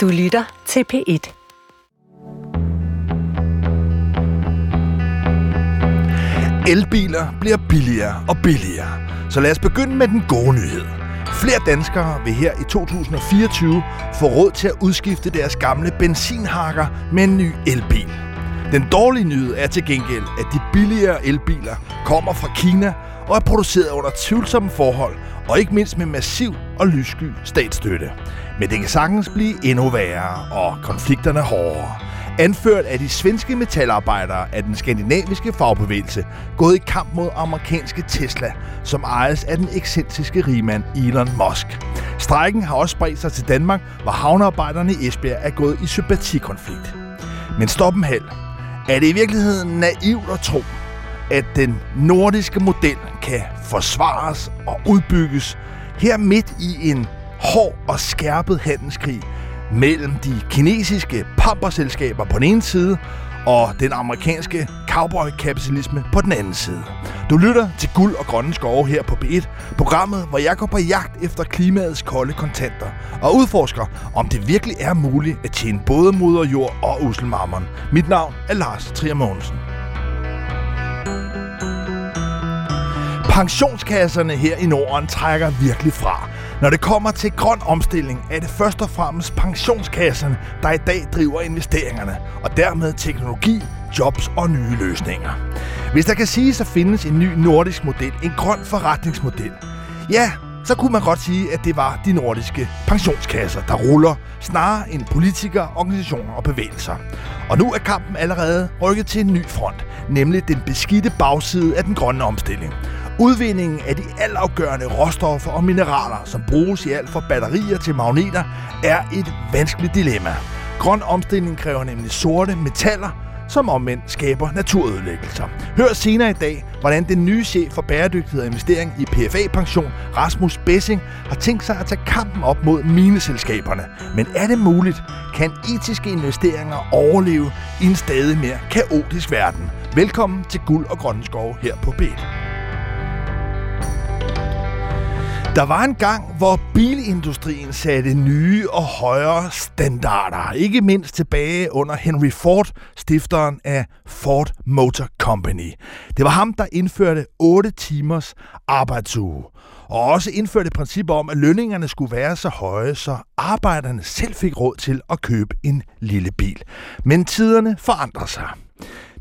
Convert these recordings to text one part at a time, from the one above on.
Du lytter til P1. Elbiler bliver billigere og billigere. Så lad os begynde med den gode nyhed. Flere danskere vil her i 2024 få råd til at udskifte deres gamle benzinhakker med en ny elbil. Den dårlige nyhed er til gengæld, at de billigere elbiler kommer fra Kina og er produceret under tvivlsomme forhold, og ikke mindst med massiv og lyssky statsstøtte. Men det kan sagtens blive endnu værre, og konflikterne hårdere. Anført af de svenske metalarbejdere af den skandinaviske fagbevægelse, gået i kamp mod amerikanske Tesla, som ejes af den ekscentriske rigmand Elon Musk. Strækken har også spredt sig til Danmark, hvor havnearbejderne i Esbjerg er gået i sympatikonflikt. Men stop en halv. Er det i virkeligheden naivt at tro, at den nordiske model kan forsvares og udbygges her midt i en hård og skærpet handelskrig mellem de kinesiske pamperselskaber på den ene side og den amerikanske cowboy-kapitalisme på den anden side. Du lytter til Guld og Grønne Skove her på B1, programmet, hvor jeg går på jagt efter klimaets kolde kontanter og udforsker, om det virkelig er muligt at tjene både moder jord og uselmammeren. Mit navn er Lars Trier Mogensen. Pensionskasserne her i Norden trækker virkelig fra. Når det kommer til grøn omstilling, er det først og fremmest pensionskasserne, der i dag driver investeringerne, og dermed teknologi, jobs og nye løsninger. Hvis der kan siges at findes en ny nordisk model, en grøn forretningsmodel, ja, så kunne man godt sige, at det var de nordiske pensionskasser, der ruller, snarere end politikere, organisationer og bevægelser. Og nu er kampen allerede rykket til en ny front, nemlig den beskidte bagside af den grønne omstilling. Udvindingen af de altafgørende råstoffer og mineraler, som bruges i alt fra batterier til magneter, er et vanskeligt dilemma. Grøn omstilling kræver nemlig sorte metaller, som omvendt skaber naturødelæggelser. Hør senere i dag, hvordan den nye chef for bæredygtighed og investering i PFA-pension, Rasmus Bessing, har tænkt sig at tage kampen op mod mineselskaberne. Men er det muligt? Kan etiske investeringer overleve i en stadig mere kaotisk verden? Velkommen til Guld og Grønne Skove her på B. Der var en gang, hvor bilindustrien satte nye og højere standarder. Ikke mindst tilbage under Henry Ford, stifteren af Ford Motor Company. Det var ham, der indførte 8 timers arbejdsuge. Og også indførte principper om, at lønningerne skulle være så høje, så arbejderne selv fik råd til at købe en lille bil. Men tiderne forandrer sig.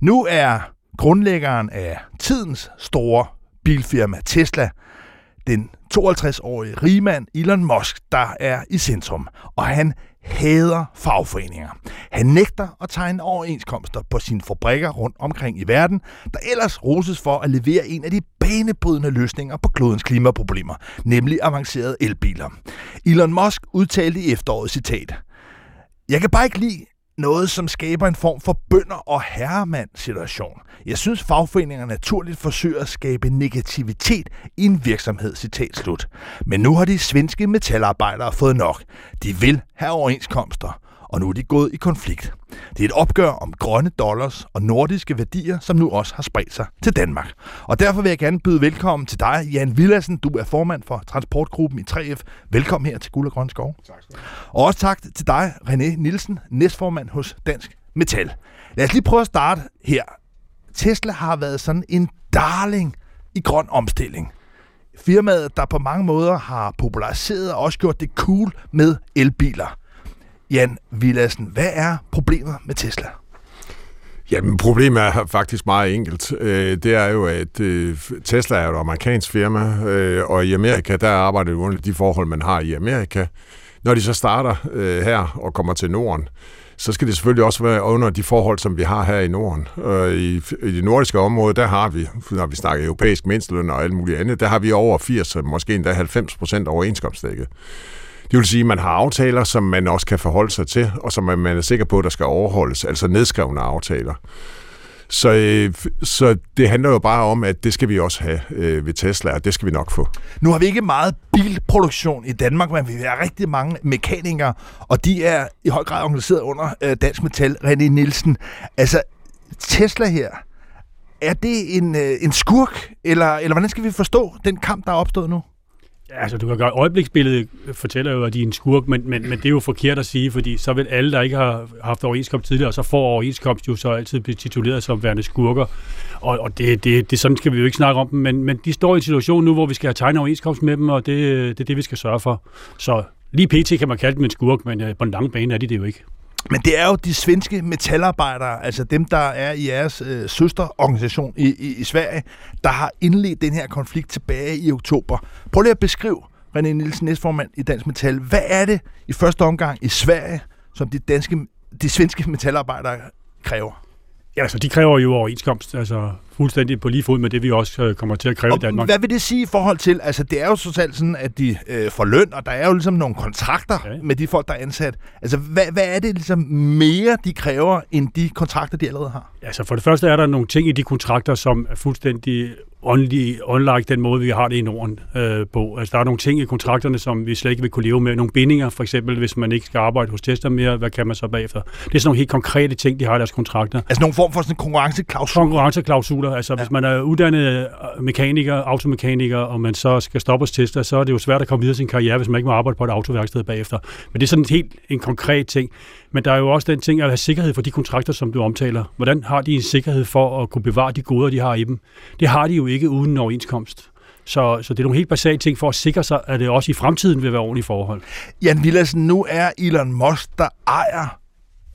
Nu er grundlæggeren af tidens store bilfirma Tesla den 52-årige rigmand Elon Musk, der er i centrum, og han hader fagforeninger. Han nægter at tegne overenskomster på sine fabrikker rundt omkring i verden, der ellers roses for at levere en af de banebrydende løsninger på klodens klimaproblemer, nemlig avancerede elbiler. Elon Musk udtalte i efteråret citat, Jeg kan bare ikke lide, noget, som skaber en form for bønder- og herremand-situation. Jeg synes, fagforeninger naturligt forsøger at skabe negativitet i en virksomhed, citat slut. Men nu har de svenske metalarbejdere fået nok. De vil have overenskomster, og nu er de gået i konflikt. Det er et opgør om grønne dollars og nordiske værdier, som nu også har spredt sig til Danmark. Og derfor vil jeg gerne byde velkommen til dig, Jan Villassen. Du er formand for transportgruppen i 3F. Velkommen her til Guld og Grøn Skov. Tak skal du Og også tak til dig, René Nielsen, næstformand hos Dansk Metal. Lad os lige prøve at starte her. Tesla har været sådan en darling i grøn omstilling. Firmaet, der på mange måder har populariseret og også gjort det cool med elbiler. Jan Villassen, hvad er problemet med Tesla? Jamen, problemet er faktisk meget enkelt. Øh, det er jo, at øh, Tesla er et amerikansk firma, øh, og i Amerika, der arbejder de under de forhold, man har i Amerika. Når de så starter øh, her og kommer til Norden, så skal det selvfølgelig også være under de forhold, som vi har her i Norden. I, i det nordiske område, der har vi, når vi snakker europæisk mindsteløn og alt muligt andet, der har vi over 80, måske endda 90 procent overenskomstdækket. Det vil sige, at man har aftaler, som man også kan forholde sig til, og som man er sikker på, at der skal overholdes, altså nedskrevne aftaler. Så, øh, så det handler jo bare om, at det skal vi også have øh, ved Tesla, og det skal vi nok få. Nu har vi ikke meget bilproduktion i Danmark, men vi har rigtig mange mekanikere, og de er i høj grad organiseret under øh, Dansk Metal, René Nielsen. Altså, Tesla her, er det en, øh, en skurk, eller, eller hvordan skal vi forstå den kamp, der er opstået nu? Altså, du kan gøre øjebliksbilledet fortæller jo, at de er en skurk, men, men, men det er jo forkert at sige, fordi så vil alle, der ikke har haft overenskomst tidligere, så får overenskomst jo så altid blive tituleret som værende skurker. Og, og det, det, det, sådan skal vi jo ikke snakke om dem, men, men de står i en situation nu, hvor vi skal have tegnet overenskomst med dem, og det, det er det, vi skal sørge for. Så lige pt. kan man kalde dem en skurk, men øh, på den lange bane er de det jo ikke. Men det er jo de svenske metalarbejdere, altså dem, der er i jeres øh, søsterorganisation i, i, i Sverige, der har indledt den her konflikt tilbage i oktober. Prøv lige at beskrive, René Nielsen, næstformand i Dansk Metal, hvad er det i første omgang i Sverige, som de, danske, de svenske metalarbejdere kræver? Ja, altså de kræver jo overenskomst, altså fuldstændig på lige fod med det, vi også øh, kommer til at kræve og i Danmark. Hvad vil det sige i forhold til, altså det er jo totalt sådan, at de øh, får løn, og der er jo ligesom nogle kontrakter ja. med de folk, der er ansat. Altså hvad, hvad er det ligesom mere, de kræver, end de kontrakter, de allerede har? Altså for det første er der nogle ting i de kontrakter, som er fuldstændig unlike den måde, vi har det i Norden øh, på. Altså, der er nogle ting i kontrakterne, som vi slet ikke vil kunne leve med. Nogle bindinger, for eksempel, hvis man ikke skal arbejde hos tester mere, hvad kan man så bagefter? Det er sådan nogle helt konkrete ting, de har i deres kontrakter. Altså nogle form for sådan konkurrenceklausuler? Konkurrenceklausuler. Altså, ja. hvis man er uddannet øh, mekaniker, automekaniker, og man så skal stoppe hos tester, så er det jo svært at komme videre i sin karriere, hvis man ikke må arbejde på et autoværksted bagefter. Men det er sådan helt en konkret ting. Men der er jo også den ting at have sikkerhed for de kontrakter, som du omtaler. Hvordan har de en sikkerhed for at kunne bevare de goder, de har i dem? Det har de jo ikke uden en overenskomst. Så, så det er nogle helt basale ting for at sikre sig, at det også i fremtiden vil være ordentlige forhold. Jan Villadsen, nu er Elon Musk, der ejer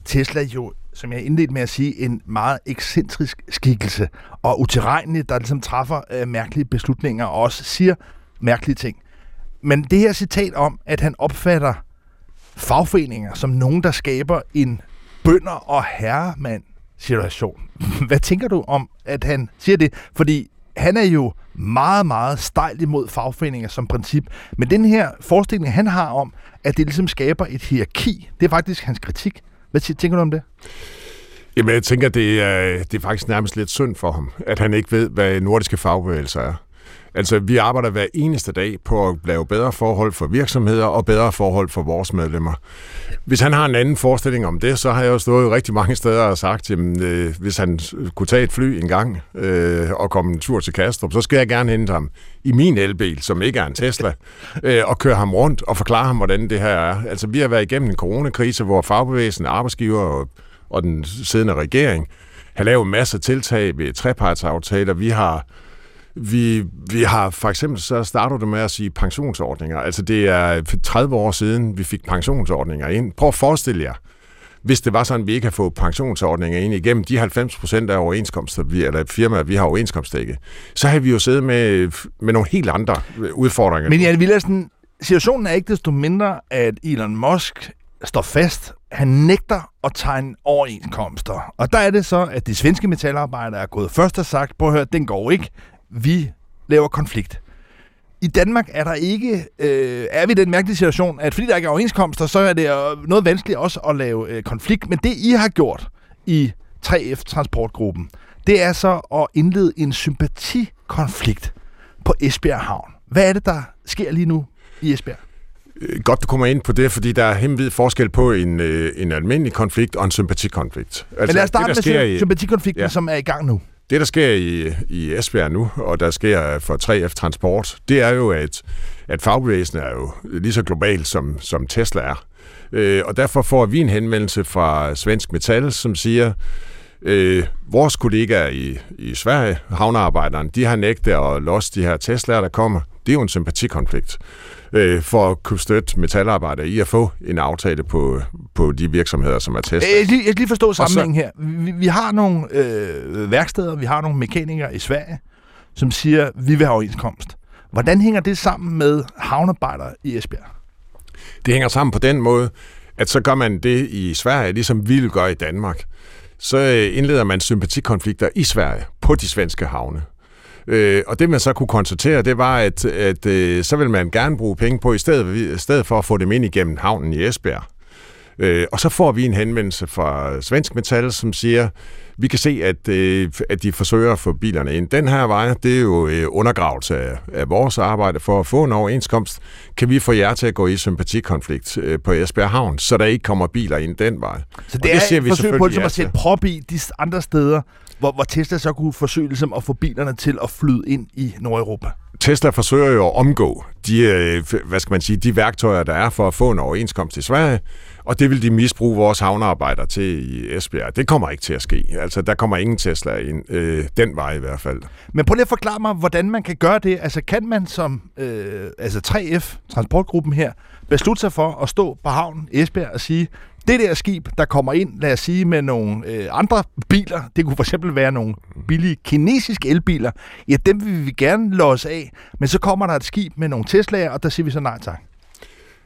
Tesla jo, som jeg indledte med at sige, en meget ekscentrisk skikkelse og utilregnelig, der ligesom træffer øh, mærkelige beslutninger og også siger mærkelige ting. Men det her citat om, at han opfatter fagforeninger som nogen, der skaber en bønder og herremand situation. Hvad tænker du om, at han siger det? Fordi han er jo meget, meget stejl imod fagforeninger som princip. Men den her forestilling, han har om, at det ligesom skaber et hierarki, det er faktisk hans kritik. Hvad tænker du om det? Jamen, jeg tænker, det er, det er faktisk nærmest lidt synd for ham, at han ikke ved, hvad nordiske fagbevægelser er. Altså, vi arbejder hver eneste dag på at lave bedre forhold for virksomheder og bedre forhold for vores medlemmer. Hvis han har en anden forestilling om det, så har jeg jo stået rigtig mange steder og sagt, at øh, hvis han kunne tage et fly en gang øh, og komme en tur til Kastrup, så skal jeg gerne hente ham i min elbil, som ikke er en Tesla, øh, og køre ham rundt og forklare ham, hvordan det her er. Altså, vi har været igennem en coronakrise, hvor fagbevægelsen, arbejdsgiver og, og den siddende regering har lavet masser af tiltag ved trepartsaftaler. Vi har vi, vi har for eksempel, så starter du med at sige pensionsordninger. Altså det er 30 år siden, vi fik pensionsordninger ind. Prøv at forestille jer, hvis det var sådan, at vi ikke har fået pensionsordninger ind igennem de 90 procent af overenskomster, vi, eller firmaer, vi har overenskomstdækket, så har vi jo siddet med, med nogle helt andre udfordringer. Men Jan Villersen, situationen er ikke desto mindre, at Elon Musk står fast. Han nægter at tegne overenskomster. Og der er det så, at de svenske metalarbejdere er gået først og sagt, prøv at høre, den går ikke vi laver konflikt. I Danmark er der ikke, øh, er vi i den mærkelige situation, at fordi der ikke er overenskomster, så er det noget vanskeligt også at lave øh, konflikt. Men det, I har gjort i 3F-transportgruppen, det er så at indlede en sympatikonflikt på Esbjerg Havn. Hvad er det, der sker lige nu i Esbjerg? Øh, godt, du kommer ind på det, fordi der er hemmelighed forskel på en, øh, en almindelig konflikt og en sympatikonflikt. Altså, Men lad os starte det, med sympatikonflikten, ja. som er i gang nu. Det, der sker i, i Esbjerg nu, og der sker for 3F Transport, det er jo, at, at fagbevægelsen er jo lige så global, som, som Tesla er. Øh, og derfor får vi en henvendelse fra Svensk Metal, som siger, øh, vores kollegaer i, i Sverige, havnearbejderne, de har nægtet at losse de her Tesla'er, der kommer. Det er jo en sympatikonflikt øh, for at kunne støtte metalarbejdere i at få en aftale på, på de virksomheder, som er testet. Jeg skal lige forstå sammenhængen her. Vi, vi har nogle øh, værksteder, vi har nogle mekanikere i Sverige, som siger, vi vil have overenskomst. Hvordan hænger det sammen med havnearbejdere i Esbjerg? Det hænger sammen på den måde, at så gør man det i Sverige, ligesom vi gøre i Danmark. Så øh, indleder man sympatikonflikter i Sverige på de svenske havne. Øh, og det man så kunne konstatere, det var, at, at øh, så vil man gerne bruge penge på, i stedet, i stedet for at få dem ind igennem havnen i Esbjerg. Øh, og så får vi en henvendelse fra Svensk Metal, som siger, vi kan se, at, øh, at de forsøger at få bilerne ind. Den her vej, det er jo øh, undergravelse af, af vores arbejde for at få en overenskomst. Kan vi få jer til at gå i sympatikonflikt øh, på Esbjerg Havn, så der ikke kommer biler ind den vej? Så det, og det er ser vi forsøg på ligesom at sætte prop i de andre steder, hvor, hvor Tesla så kunne forsøge ligesom, at få bilerne til at flyde ind i Nordeuropa? Tesla forsøger jo at omgå de, øh, hvad skal man sige, de værktøjer, der er for at få en overenskomst i Sverige, og det vil de misbruge vores havnearbejdere til i Esbjerg. Det kommer ikke til at ske. Altså, der kommer ingen Tesla ind øh, den vej i hvert fald. Men prøv lige at forklare mig, hvordan man kan gøre det. Altså, kan man som øh, altså 3F, transportgruppen her, beslutte sig for at stå på havnen i Esbjerg og sige, det der skib, der kommer ind, lad os sige, med nogle øh, andre biler, det kunne for eksempel være nogle billige kinesiske elbiler, ja, dem vil vi gerne låse af, men så kommer der et skib med nogle Tesla'er, og der siger vi så nej tak.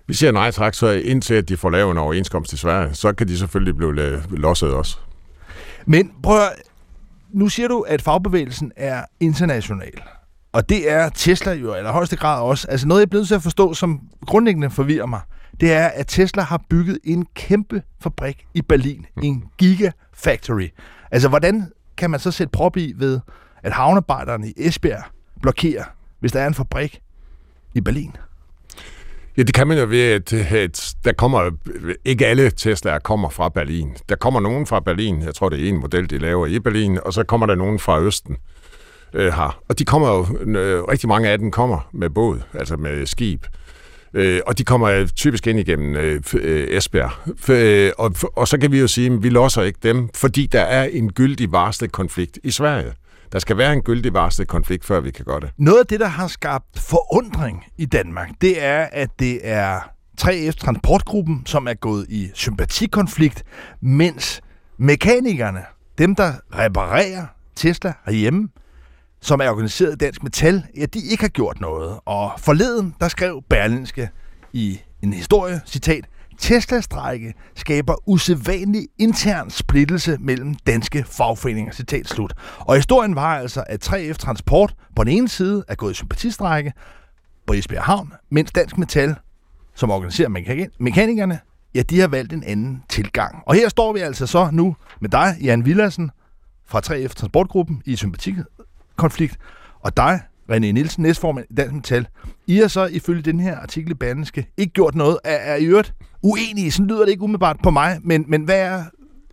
Vi siger nej tak, så indtil at de får lavet en overenskomst i Sverige, så kan de selvfølgelig blive losset også. Men prøv at, nu siger du, at fagbevægelsen er international. Og det er Tesla jo i allerhøjeste grad også. Altså noget, jeg er blevet til at forstå, som grundlæggende forvirrer mig, det er, at Tesla har bygget en kæmpe fabrik i Berlin. En gigafactory. Altså, hvordan kan man så sætte prop i ved, at havnearbejderne i Esbjerg blokerer, hvis der er en fabrik i Berlin? Ja, det kan man jo ved, at, at der kommer, ikke alle Tesla'er kommer fra Berlin. Der kommer nogen fra Berlin, jeg tror det er en model, de laver i Berlin, og så kommer der nogen fra Østen øh, har. Og de kommer jo, øh, rigtig mange af dem kommer med båd, altså med skib. Øh, og de kommer typisk ind igennem øh, øh Esbjerg. Øh, og, og så kan vi jo sige, at vi losser ikke dem, fordi der er en gyldig varslet konflikt i Sverige. Der skal være en gyldig varslet konflikt, før vi kan gøre det. Noget af det, der har skabt forundring i Danmark, det er, at det er 3F Transportgruppen, som er gået i sympatikonflikt, mens mekanikerne, dem der reparerer Tesla herhjemme, som er organiseret i Dansk Metal, ja, de ikke har gjort noget. Og forleden, der skrev Berlinske i en historie, citat, Tesla-strække skaber usædvanlig intern splittelse mellem danske fagforeninger. Citat slut. Og historien var altså, at 3F Transport på den ene side er gået i sympatistrække på Esbjerg Havn, mens Dansk Metal, som organiserer mekanikerne, ja, de har valgt en anden tilgang. Og her står vi altså så nu med dig, Jan Villadsen, fra 3F Transportgruppen i sympatikonflikt, og dig, René Nielsen, næstformand i Dansk Metal. I har så ifølge den her artikel i Berlingske ikke gjort noget, er, er i øvrigt uenige. Sådan lyder det ikke umiddelbart på mig, men, men hvad, er,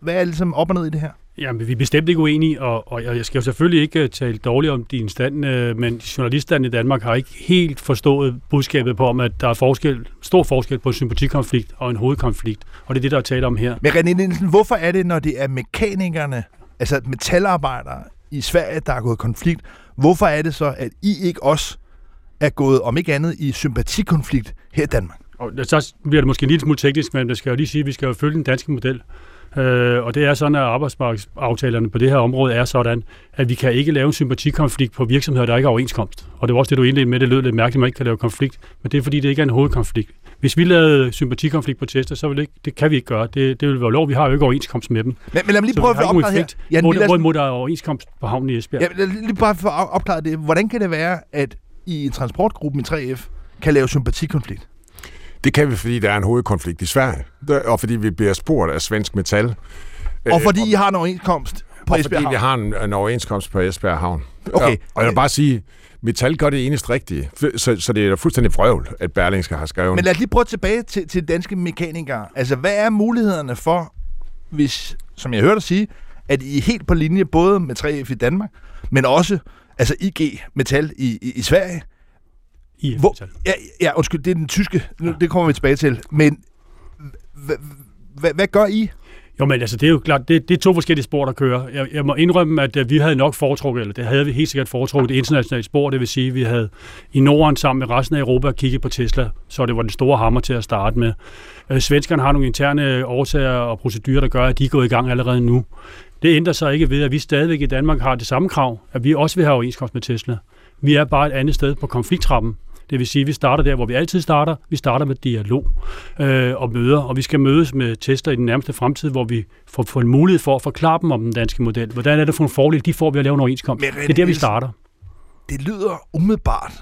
hvad er ligesom op og ned i det her? Jamen, vi er bestemt ikke uenige, og, og jeg skal jo selvfølgelig ikke øh, tale dårligt om din stand, øh, men journalisterne i Danmark har ikke helt forstået budskabet på, om, at der er forskel, stor forskel på en sympatikonflikt og en hovedkonflikt, og det er det, der er tale om her. Men René Nielsen, hvorfor er det, når det er mekanikerne, altså metalarbejdere i Sverige, der er gået konflikt, hvorfor er det så, at I ikke også er gået, om ikke andet, i sympatikonflikt her i Danmark? Og så bliver det måske en lille smule teknisk, men det skal jo lige sige, at vi skal jo følge den danske model. Øh, og det er sådan, at arbejdsmarkedsaftalerne på det her område er sådan, at vi kan ikke lave en sympatikonflikt på virksomheder, der ikke er overenskomst. Og det var også det, du indledte med, det lød lidt mærkeligt, at man ikke kan lave konflikt, men det er fordi, det ikke er en hovedkonflikt. Hvis vi lavede sympatikonflikt på så vil det, ikke, det kan vi ikke gøre. Det, det vil være lov. Vi har jo ikke overenskomst med dem. Men, men lad mig lige prøve at få opklaret her. Jan hvor, hvorimod der er overenskomst på havnen i Esbjerg. Ja, lad lige bare få opklaret det. Hvordan kan det være, at i transportgruppen i 3F kan lave sympatikonflikt? Det kan vi, fordi der er en hovedkonflikt i Sverige, og fordi vi bliver spurgt af Svensk Metal. Og fordi øh, I har en overenskomst på og Esbjerg fordi Havn. vi har en, en overenskomst på Esbjerg Havn. Okay. Og, og jeg vil bare sige, Metal gør det eneste rigtige, så, så det er fuldstændig vrøvl, at Berlingske har skrevet. Men lad os lige prøve tilbage til, til danske mekanikere. Altså, hvad er mulighederne for, hvis, som jeg hørte dig sige, at I er helt på linje både med 3F i Danmark, men også altså IG Metal i, i, i Sverige, i Hvor, ja, ja, undskyld, det er den tyske. Ja. Det kommer vi tilbage til. Men hvad gør I? Jo, men altså, det er jo klart, det, det er to forskellige spor, der kører. Jeg, jeg må indrømme, at øh, vi havde nok foretrukket, eller det havde vi helt sikkert foretrukket, det internationale spor, det vil sige, at vi havde i Norden sammen med resten af Europa kigget på Tesla, så det var den store hammer til at starte med. Øh, svenskerne har nogle interne øh, årsager og procedurer, der gør, at de er gået i gang allerede nu. Det ændrer sig ikke ved, at vi stadigvæk i Danmark har det samme krav, at vi også vil have overenskomst med Tesla. Vi er bare et andet sted på konflikttrappen. Det vil sige, at vi starter der, hvor vi altid starter. Vi starter med dialog øh, og møder, og vi skal mødes med tester i den nærmeste fremtid, hvor vi får, får en mulighed for at forklare dem om den danske model. Hvordan er det for en fordel, de får ved at lave en overenskomst? Det er der, vi starter. Det lyder umiddelbart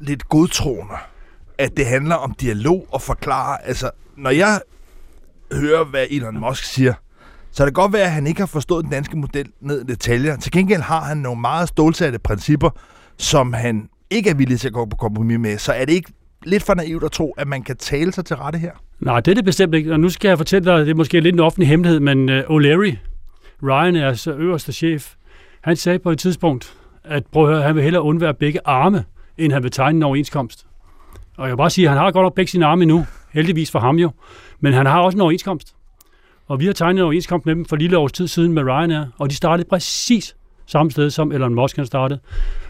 lidt godtroende, at det handler om dialog og forklare. Altså, når jeg hører, hvad Elon Musk siger, så det kan godt være, at han ikke har forstået den danske model ned i detaljer. Til gengæld har han nogle meget stålsatte principper, som han ikke er villig til at gå på kompromis med, så er det ikke lidt for naivt at tro, at man kan tale sig til rette her? Nej, det er det bestemt ikke. Og nu skal jeg fortælle dig, det er måske lidt en offentlig hemmelighed, men uh, O'Leary, Ryan er altså øverste chef Han sagde på et tidspunkt, at prøv at høre, han vil hellere undvære begge arme, end han vil tegne en overenskomst. Og jeg vil bare sige, at han har godt nok begge sine arme nu, heldigvis for ham jo, men han har også en overenskomst. Og vi har tegnet en overenskomst med dem for lille års tid siden med Ryanair, og de startede præcis samme sted, som Elon Musk han startede.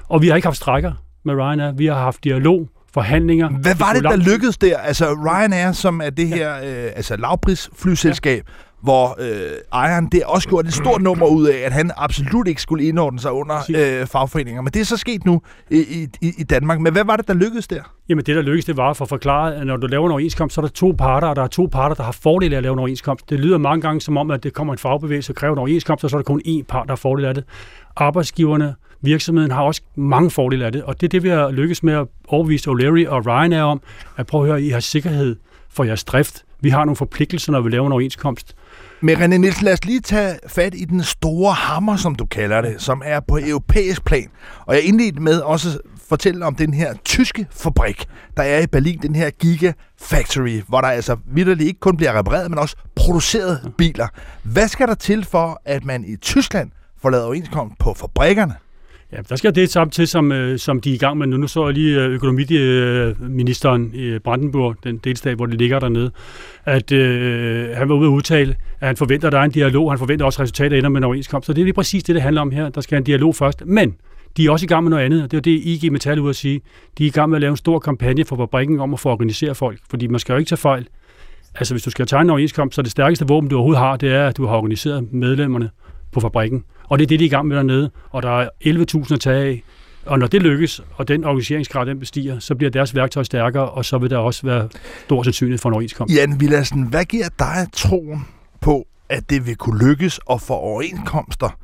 Og vi har ikke haft strækker med Ryanair. Vi har haft dialog, forhandlinger. Hvad var det, der lykkedes der? Altså Ryanair, som er det her øh, altså lavprisflyselskab, ja hvor øh, ejeren det også gjorde et stort nummer ud af, at han absolut ikke skulle indordne sig under øh, fagforeninger. Men det er så sket nu i, i, i Danmark. Men hvad var det, der lykkedes der? Jamen det, der lykkedes, det var at forklare, at når du laver en overenskomst, så er der to parter, og der er to parter, der har fordel af at lave en overenskomst. Det lyder mange gange som om, at det kommer en fagbevægelse og kræver en overenskomst, og så er der kun én part, der har fordel af det. Arbejdsgiverne, virksomheden har også mange fordele af det, og det er det, vi har lykkes med at overbevise O'Leary og Ryan er om, at prøve at høre, I har sikkerhed for jeres drift. Vi har nogle forpligtelser, når vi laver en overenskomst. Men René Nielsen, lad os lige tage fat i den store hammer, som du kalder det, som er på europæisk plan. Og jeg indledte med også fortælle om den her tyske fabrik, der er i Berlin, den her Giga Factory, hvor der altså vidderligt ikke kun bliver repareret, men også produceret biler. Hvad skal der til for, at man i Tyskland får lavet overenskomst på fabrikkerne? Ja, der skal det samme til, som, øh, som de er i gang med nu. Nu så jeg lige øh, økonomiministeren i Brandenburg, den delstat, hvor det ligger dernede, at øh, han var ude at udtale, at han forventer, at der er en dialog. Han forventer også, at resultatet ender med en overenskomst. Så det er lige præcis det, det handler om her. Der skal en dialog først. Men de er også i gang med noget andet, og det er det, IG Metal ud at sige. De er i gang med at lave en stor kampagne for fabrikken om at få organiseret folk, fordi man skal jo ikke tage fejl. Altså, hvis du skal tegne en overenskomst, så det stærkeste våben, du overhovedet har, det er, at du har organiseret medlemmerne på fabrikken. Og det er det, de er i gang med dernede. Og der er 11.000 at tage af. Og når det lykkes, og den organiseringsgrad den bestiger, så bliver deres værktøj stærkere, og så vil der også være stor sandsynlighed for en overenskomst. Jan Villadsen, hvad giver dig troen på, at det vil kunne lykkes at få overenskomster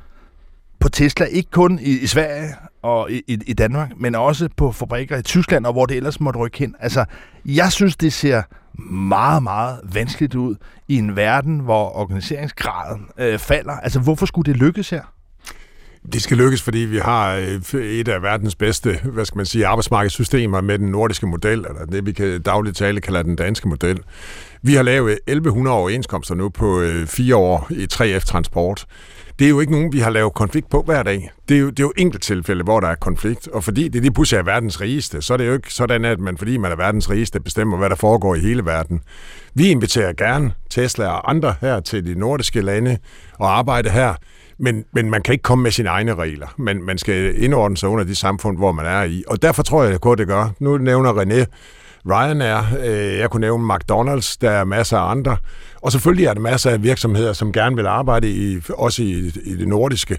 på Tesla, ikke kun i, i Sverige og i, i Danmark, men også på fabrikker i Tyskland, og hvor det ellers måtte rykke hen. Altså, jeg synes, det ser meget, meget vanskeligt ud i en verden, hvor organiseringsgraden øh, falder. Altså, hvorfor skulle det lykkes her? Det skal lykkes, fordi vi har øh, et af verdens bedste hvad skal man sige, arbejdsmarkedssystemer med den nordiske model, eller det vi kan dagligt tale kalder den danske model. Vi har lavet 1100 overenskomster nu på øh, fire år i 3F Transport det er jo ikke nogen, vi har lavet konflikt på hver dag. Det er jo, det er jo enkelt tilfælde, hvor der er konflikt. Og fordi det er de pludselig er verdens rigeste, så er det jo ikke sådan, at man, fordi man er verdens rigeste, bestemmer, hvad der foregår i hele verden. Vi inviterer gerne Tesla og andre her til de nordiske lande og arbejde her. Men, men man kan ikke komme med sine egne regler. Man, man skal indordne sig under de samfund, hvor man er i. Og derfor tror jeg, at det gør. Nu nævner René Ryanair, øh, jeg kunne nævne McDonald's, der er masser af andre. Og selvfølgelig er der masser af virksomheder, som gerne vil arbejde i, også i, i det nordiske.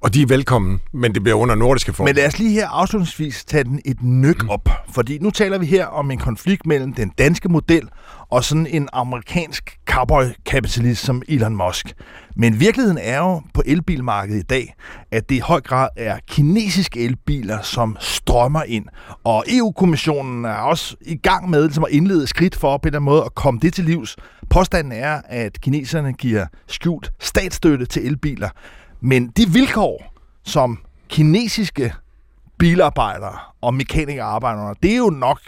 Og de er velkommen, men det bliver under nordiske forhold. Men lad os lige her afslutningsvis tage den et nyk mm. op. Fordi nu taler vi her om en konflikt mellem den danske model og sådan en amerikansk cowboy-kapitalist som Elon Musk. Men virkeligheden er jo på elbilmarkedet i dag, at det i høj grad er kinesiske elbiler, som strømmer ind. Og EU-kommissionen er også i gang med ligesom at indlede skridt for på en måde at komme det til livs. Påstanden er, at kineserne giver skjult statsstøtte til elbiler. Men de vilkår, som kinesiske bilarbejdere og mekanikere arbejder under, det er jo nok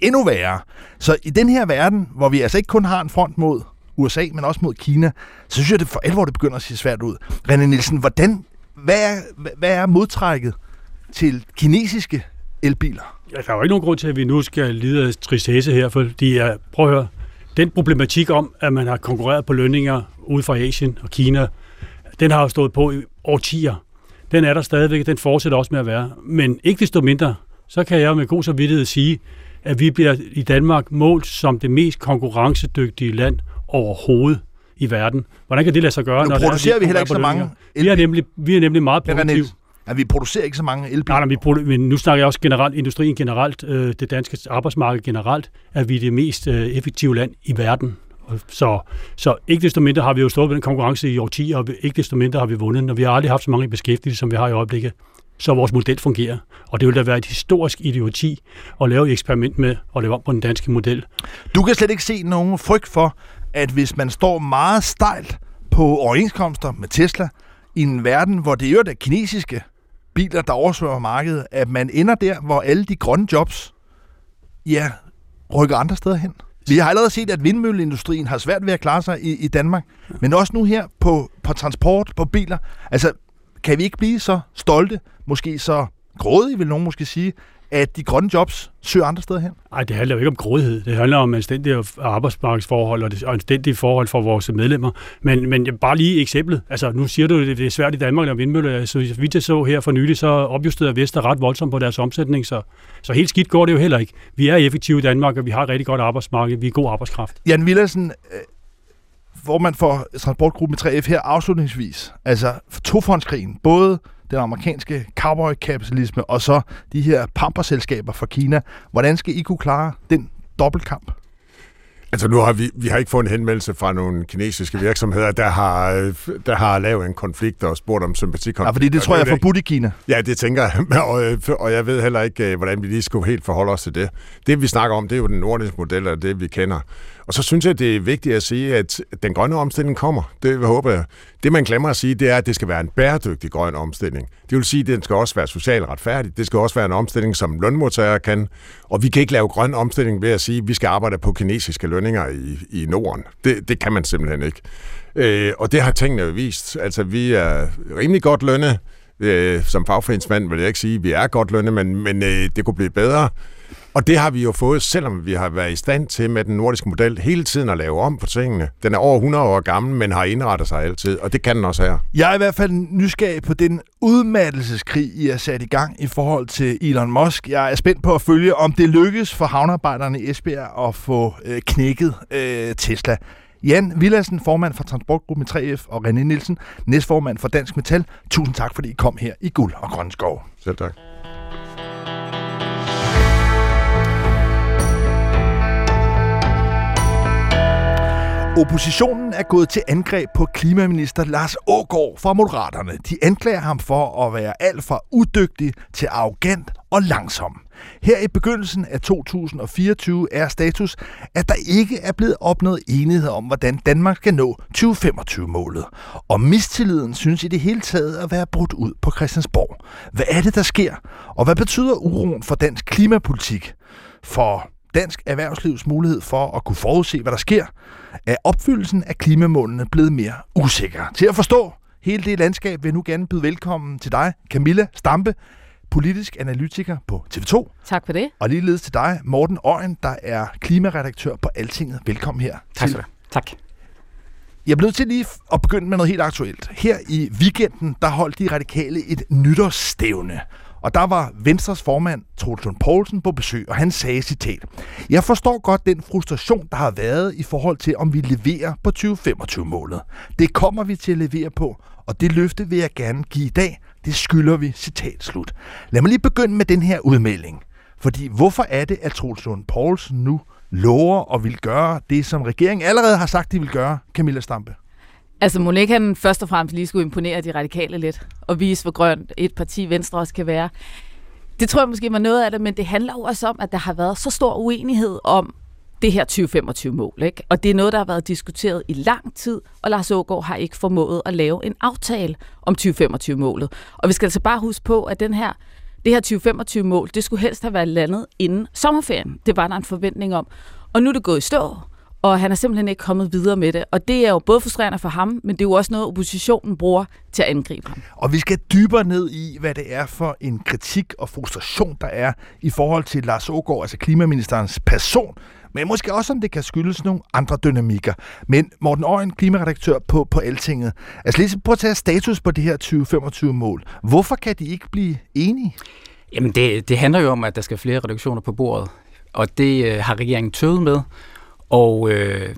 endnu værre. Så i den her verden, hvor vi altså ikke kun har en front mod USA, men også mod Kina, så synes jeg, det for alvor det begynder at se svært ud. René Nielsen, hvordan, hvad, er, hvad er modtrækket til kinesiske elbiler? Ja, der er jo ikke nogen grund til, at vi nu skal lide af tristesse her, fordi jeg, prøv at høre, den problematik om, at man har konkurreret på lønninger ude fra Asien og Kina, den har jo stået på i årtier. Den er der stadigvæk, den fortsætter også med at være. Men ikke desto mindre, så kan jeg med god samvittighed sige, at vi bliver i Danmark målt som det mest konkurrencedygtige land overhovedet i verden. Hvordan kan det lade sig gøre? Nu når producerer er, vi heller ikke så mange Vi er nemlig, vi er nemlig meget produktive. Ja, vi producerer ikke så mange elbiler. Nej, nej, vi men nu snakker jeg også generelt, industrien generelt, øh, det danske arbejdsmarked generelt, at vi er det mest øh, effektive land i verden. Så, så ikke desto mindre har vi jo stået ved den konkurrence i årtier, og ikke desto mindre har vi vundet, og vi har aldrig haft så mange beskæftigede, som vi har i øjeblikket. Så vores model fungerer. Og det vil da være et historisk idioti at lave et eksperiment med at lave om på den danske model. Du kan slet ikke se nogen frygt for, at hvis man står meget stejlt på overenskomster med Tesla, i en verden, hvor det er jo det kinesiske biler, der oversvømmer markedet, at man ender der, hvor alle de grønne jobs, ja, rykker andre steder hen. Vi har allerede set, at vindmølleindustrien har svært ved at klare sig i, i Danmark, men også nu her på, på transport, på biler. Altså, kan vi ikke blive så stolte, måske så grådige, vil nogen måske sige, at de grønne jobs søger andre steder hen? Nej, det handler jo ikke om grådighed. Det handler om anstændige arbejdsmarkedsforhold og, og anstændige forhold for vores medlemmer. Men, men bare lige eksemplet. Altså, nu siger du, at det er svært i Danmark at vindmølle. Så vi det så her for nylig, så opjusterede Vester ret voldsomt på deres omsætning. Så, så helt skidt går det jo heller ikke. Vi er effektive i Danmark, og vi har et rigtig godt arbejdsmarked. Vi er god arbejdskraft. Jan Villersen, øh, formand for Transportgruppen 3F her afslutningsvis. Altså, tofondskrigen, både den amerikanske cowboy-kapitalisme, og så de her pamperselskaber fra Kina. Hvordan skal I kunne klare den dobbeltkamp? Altså nu har vi, vi har ikke fået en henmeldelse fra nogle kinesiske virksomheder, der har, der har lavet en konflikt og spurgt om sympatikonflikt. Ja, fordi det tror jeg er forbudt i Kina. Ja, det tænker jeg, og, og jeg ved heller ikke, øh, hvordan vi lige skulle helt forholde os til det. Det vi snakker om, det er jo den nordiske model, og det vi kender. Og så synes jeg, det er vigtigt at sige, at den grønne omstilling kommer. Det håber jeg. Det, man glemmer at sige, det er, at det skal være en bæredygtig grøn omstilling. Det vil sige, at den skal også være socialt retfærdig. Det skal også være en omstilling, som lønmodtagere kan. Og vi kan ikke lave grøn omstilling ved at sige, at vi skal arbejde på kinesiske lønninger i, i Norden. Det, det kan man simpelthen ikke. Øh, og det har tingene jo vist. Altså, vi er rimelig godt lønnet. Øh, som fagforeningsmand vil jeg ikke sige, at vi er godt lønnet, men, men øh, det kunne blive bedre. Og det har vi jo fået, selvom vi har været i stand til med den nordiske model hele tiden at lave om på tingene. Den er over 100 år gammel, men har indrettet sig altid, og det kan den også her. Jeg er i hvert fald nysgerrig på den udmattelseskrig, I har sat i gang i forhold til Elon Musk. Jeg er spændt på at følge, om det lykkes for havnearbejderne i Esbjerg at få øh, knækket øh, Tesla. Jan Villadsen, formand for Transportgruppen 3F, og René Nielsen, næstformand for Dansk Metal. Tusind tak, fordi I kom her i Guld og Grøn Skov. Selv tak. Oppositionen er gået til angreb på klimaminister Lars Ågård fra Moderaterne. De anklager ham for at være alt fra udygtig til arrogant og langsom. Her i begyndelsen af 2024 er status, at der ikke er blevet opnået enighed om, hvordan Danmark skal nå 2025-målet. Og mistilliden synes i det hele taget at være brudt ud på Christiansborg. Hvad er det, der sker? Og hvad betyder uroen for dansk klimapolitik? For dansk erhvervslivs mulighed for at kunne forudse, hvad der sker, er opfyldelsen af klimamålene blevet mere usikker. Til at forstå hele det landskab vil jeg nu gerne byde velkommen til dig, Camilla Stampe, politisk analytiker på TV2. Tak for det. Og ligeledes til dig, Morten Øjen, der er klimaredaktør på Altinget. Velkommen her. Tak skal du Tak. Jeg blev til lige at begynde med noget helt aktuelt. Her i weekenden, der holdt de radikale et nytårsstævne. Og der var Venstres formand, Troels Lund Poulsen, på besøg, og han sagde citat, Jeg forstår godt den frustration, der har været i forhold til, om vi leverer på 2025-målet. Det kommer vi til at levere på, og det løfte vil jeg gerne give i dag. Det skylder vi, citat slut. Lad mig lige begynde med den her udmelding. Fordi hvorfor er det, at Troels Lund Poulsen nu lover og vil gøre det, som regeringen allerede har sagt, de vil gøre, Camilla Stampe? Altså ikke han først og fremmest lige skulle imponere de radikale lidt, og vise, hvor grønt et parti Venstre også kan være. Det tror jeg måske var noget af det, men det handler jo også om, at der har været så stor uenighed om det her 2025-mål. Ikke? Og det er noget, der har været diskuteret i lang tid, og Lars Ågaard har ikke formået at lave en aftale om 2025-målet. Og vi skal altså bare huske på, at den her, det her 2025-mål, det skulle helst have været landet inden sommerferien. Det var der en forventning om. Og nu er det gået i stå, og han er simpelthen ikke kommet videre med det. Og det er jo både frustrerende for ham, men det er jo også noget, oppositionen bruger til at angribe ham. Og vi skal dybere ned i, hvad det er for en kritik og frustration, der er i forhold til Lars Ågaard, altså klimaministerens person, men måske også, om det kan skyldes nogle andre dynamikker. Men Morten Øjen, klimaredaktør på, på Altinget. Altså lige prøv at tage status på det her 2025-mål. Hvorfor kan de ikke blive enige? Jamen det, det handler jo om, at der skal flere reduktioner på bordet. Og det øh, har regeringen tøvet med. Og øh,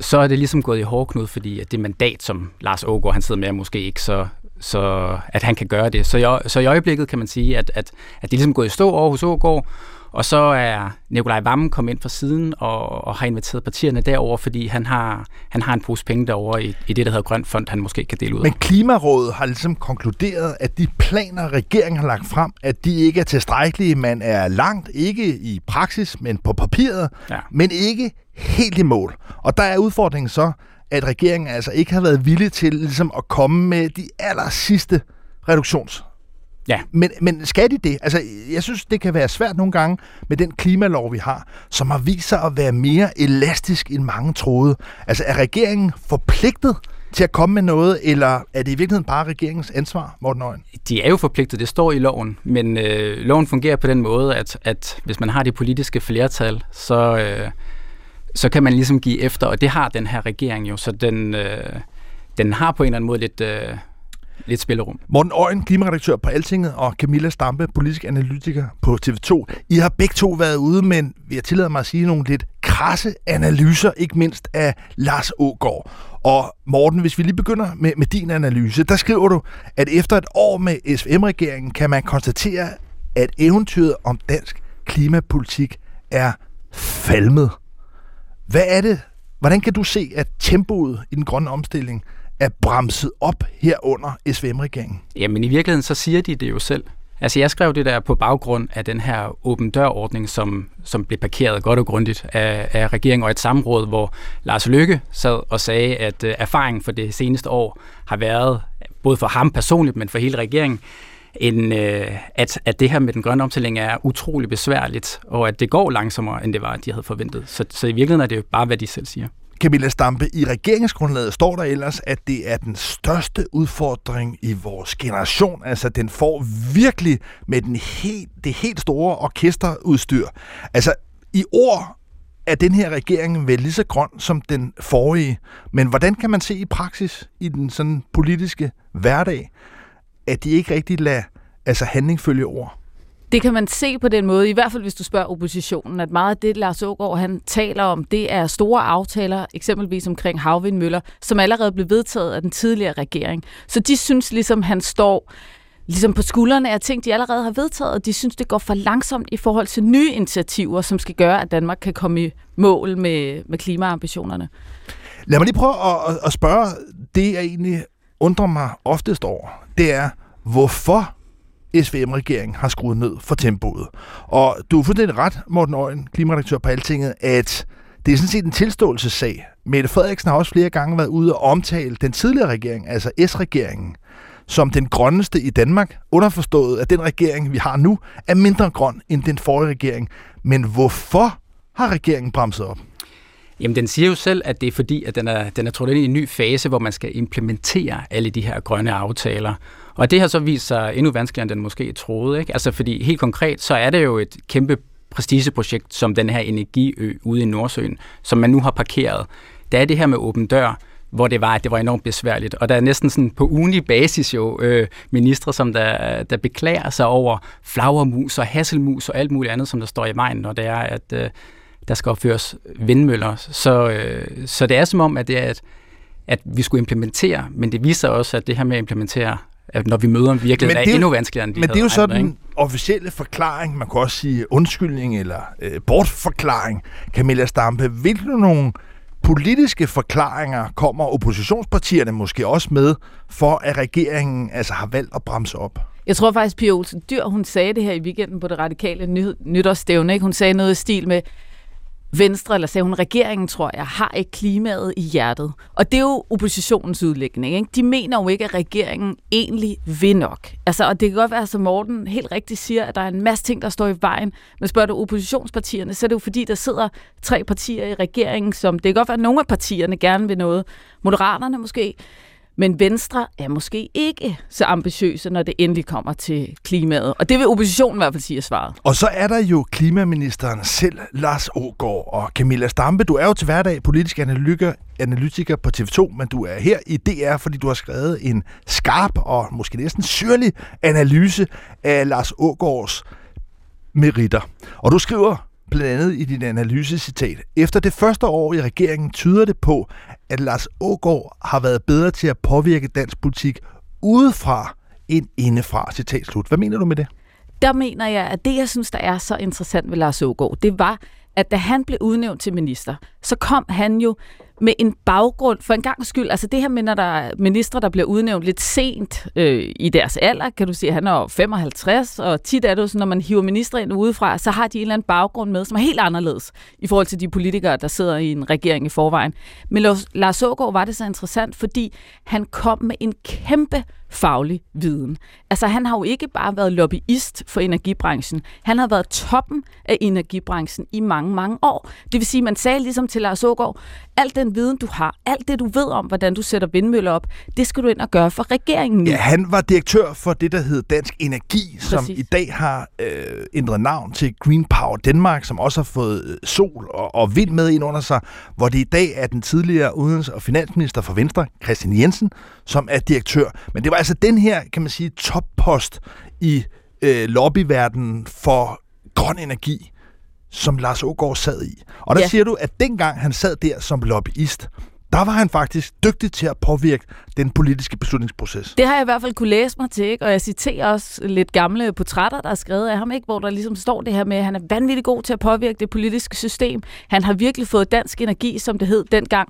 så er det ligesom gået i hårdknud, fordi at det mandat, som Lars Ågaard han sidder med, er måske ikke så, så at han kan gøre det. Så i, så i øjeblikket kan man sige, at, at, at det er ligesom gået i stå over hos Ågaard, og så er Nikolaj Vammen kommet ind fra siden og, og har inviteret partierne derover, fordi han har, han har en pose penge derover i, i det, der hedder Grøn Fond, han måske kan dele ud af. Men Klimarådet har ligesom konkluderet, at de planer, regeringen har lagt frem, at de ikke er tilstrækkelige. Man er langt, ikke i praksis, men på papiret, ja. men ikke helt i mål. Og der er udfordringen så, at regeringen altså ikke har været villig til ligesom at komme med de aller sidste reduktions Ja. Men, men skal de det? Altså, jeg synes, det kan være svært nogle gange med den klimalov, vi har, som har vist sig at være mere elastisk, end mange troede. Altså, er regeringen forpligtet til at komme med noget, eller er det i virkeligheden bare regeringens ansvar, Morten Øjen? De er jo forpligtet, det står i loven, men øh, loven fungerer på den måde, at, at hvis man har det politiske flertal, så, øh, så kan man ligesom give efter, og det har den her regering jo, så den, øh, den har på en eller anden måde lidt... Øh, lidt spillerum. Morten Øjen, klimaredaktør på Altinget, og Camilla Stampe, politisk analytiker på TV2. I har begge to været ude, men vi har tilladt mig at sige nogle lidt krasse analyser, ikke mindst af Lars Ågård. Og Morten, hvis vi lige begynder med, med din analyse, der skriver du, at efter et år med SVM-regeringen kan man konstatere, at eventyret om dansk klimapolitik er falmet. Hvad er det? Hvordan kan du se, at tempoet i den grønne omstilling er bremset op her under SVM-regeringen? Jamen i virkeligheden så siger de det jo selv. Altså jeg skrev det der på baggrund af den her åben dør-ordning, som, som blev parkeret godt og grundigt af, af regeringen og et samråd, hvor Lars Lykke sad og sagde, at uh, erfaringen for det seneste år har været, både for ham personligt, men for hele regeringen, en, uh, at, at det her med den grønne omstilling er utrolig besværligt, og at det går langsommere, end det var, de havde forventet. Så, så i virkeligheden er det jo bare, hvad de selv siger. Camilla Stampe, i regeringsgrundlaget står der ellers, at det er den største udfordring i vores generation. Altså, den får virkelig med den helt, det helt store orkesterudstyr. Altså, i ord er den her regering vel lige så grøn som den forrige. Men hvordan kan man se i praksis, i den sådan politiske hverdag, at de ikke rigtig lader altså handling følge ord? Det kan man se på den måde, i hvert fald hvis du spørger oppositionen, at meget af det, Lars Ågaard han taler om, det er store aftaler, eksempelvis omkring havvindmøller, som allerede blev vedtaget af den tidligere regering. Så de synes ligesom, han står ligesom på skuldrene af ting, de allerede har vedtaget, og de synes, det går for langsomt i forhold til nye initiativer, som skal gøre, at Danmark kan komme i mål med, med klimaambitionerne. Lad mig lige prøve at, at spørge, det jeg egentlig undrer mig oftest over, det er, hvorfor SVM-regeringen har skruet ned for tempoet. Og du er fuldstændig ret, Morten Øjen, klimaredaktør på Altinget, at det er sådan set en tilståelsessag. Mette Frederiksen har også flere gange været ude og omtale den tidligere regering, altså S-regeringen, som den grønneste i Danmark. Underforstået, at den regering, vi har nu, er mindre grøn end den forrige regering. Men hvorfor har regeringen bremset op? Jamen, den siger jo selv, at det er fordi, at den er, den er trådt ind i en ny fase, hvor man skal implementere alle de her grønne aftaler. Og det har så vist sig endnu vanskeligere, end den måske troede. Ikke? Altså, fordi helt konkret, så er det jo et kæmpe prestigeprojekt, som den her energiø ude i Nordsøen, som man nu har parkeret. Der er det her med åben dør, hvor det var, at det var enormt besværligt. Og der er næsten sådan på ugenlig basis jo øh, ministre, som der, der beklager sig over flagermus og hasselmus og alt muligt andet, som der står i vejen, når det er, at øh, der skal opføres vindmøller. Så, øh, så det er som om, at det er, at, at vi skulle implementere, men det viser også, at det her med at implementere når vi møder en virkelighed, er, er endnu vanskeligere, end de Men det er jo sådan en officielle forklaring, man kan også sige undskyldning eller øh, bortforklaring, Camilla Stampe. Hvilke nogle politiske forklaringer kommer oppositionspartierne måske også med, for at regeringen altså har valgt at bremse op? Jeg tror faktisk, Pia Olsen Dyr, hun sagde det her i weekenden på det radikale ny- nytårsstævne. Ikke? Hun sagde noget i stil med, Venstre, eller sagde hun regeringen, tror jeg, har ikke klimaet i hjertet. Og det er jo oppositionens udlægning. Ikke? De mener jo ikke, at regeringen egentlig vil nok. Altså, og det kan godt være, som Morten helt rigtigt siger, at der er en masse ting, der står i vejen. Men spørger du oppositionspartierne, så er det jo fordi, der sidder tre partier i regeringen, som det kan godt være, at nogle af partierne gerne vil noget. Moderaterne måske men Venstre er måske ikke så ambitiøse, når det endelig kommer til klimaet. Og det vil oppositionen i hvert fald sige er svaret. Og så er der jo klimaministeren selv, Lars Ågaard og Camilla Stampe. Du er jo til hverdag politisk analytiker, analytiker på TV2, men du er her i DR, fordi du har skrevet en skarp og måske næsten syrlig analyse af Lars Ågaards meritter. Og du skriver blandt andet i din analysecitat. Efter det første år i regeringen tyder det på, at Lars Ågaard har været bedre til at påvirke dansk politik udefra end indefra. Citat slut. Hvad mener du med det? Der mener jeg, at det, jeg synes, der er så interessant ved Lars Ågaard, det var, at da han blev udnævnt til minister, så kom han jo med en baggrund, for en gang skyld, altså det her med, når der er ministre, der bliver udnævnt lidt sent øh, i deres alder, kan du sige, han er 55, og tit er det jo sådan, når man hiver ministre ind udefra, så har de en eller anden baggrund med, som er helt anderledes i forhold til de politikere, der sidder i en regering i forvejen. Men Lars Ågaard var det så interessant, fordi han kom med en kæmpe faglig viden. Altså han har jo ikke bare været lobbyist for energibranchen, han har været toppen af energibranchen i mange, mange år. Det vil sige, man sagde ligesom til Lars Ågaard, alt den viden du har, alt det du ved om, hvordan du sætter vindmøller op, det skal du ind og gøre for regeringen nu. Ja, han var direktør for det, der hed Dansk Energi, Præcis. som i dag har øh, ændret navn til Green Power Danmark, som også har fået øh, sol og, og vind med ind under sig, hvor det i dag er den tidligere udenrigs- og finansminister for Venstre, Christian Jensen, som er direktør. Men det var altså den her, kan man sige, toppost i øh, lobbyverdenen for grøn energi, som Lars Ågaard sad i. Og der ja. siger du, at dengang han sad der som lobbyist, der var han faktisk dygtig til at påvirke den politiske beslutningsproces. Det har jeg i hvert fald kunne læse mig til, ikke? og jeg citerer også lidt gamle portrætter, der er skrevet af ham, ikke? hvor der ligesom står det her med, at han er vanvittigt god til at påvirke det politiske system. Han har virkelig fået dansk energi, som det hed dengang,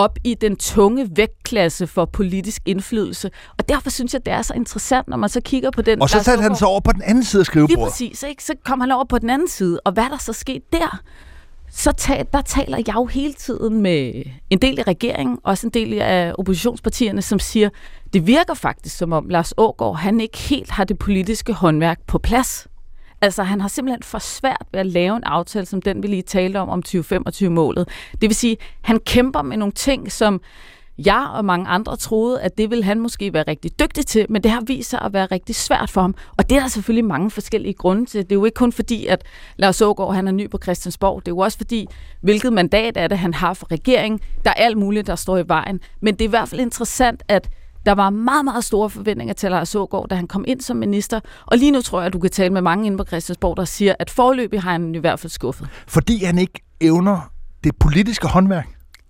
op i den tunge vægtklasse for politisk indflydelse. Og derfor synes jeg, det er så interessant, når man så kigger på den... Og så satte han sig over på den anden side af skrivebordet. Lige præcis, ikke? så kom han over på den anden side. Og hvad er der så sket der? så ta- der taler jeg jo hele tiden med en del af regeringen, også en del af oppositionspartierne, som siger, det virker faktisk som om Lars Ågaard, han ikke helt har det politiske håndværk på plads. Altså, han har simpelthen for svært ved at lave en aftale, som den, vi lige talte om, om 2025-målet. Det vil sige, han kæmper med nogle ting, som jeg og mange andre troede, at det ville han måske være rigtig dygtig til, men det har vist sig at være rigtig svært for ham. Og det er der selvfølgelig mange forskellige grunde til. Det er jo ikke kun fordi, at Lars Ågaard han er ny på Christiansborg. Det er jo også fordi, hvilket mandat er det, han har for regeringen. Der er alt muligt, der står i vejen. Men det er i hvert fald interessant, at der var meget, meget store forventninger til Lars Ågaard, da han kom ind som minister. Og lige nu tror jeg, at du kan tale med mange inde på Christiansborg, der siger, at forløbig har han i hvert fald skuffet. Fordi han ikke evner det politiske håndværk?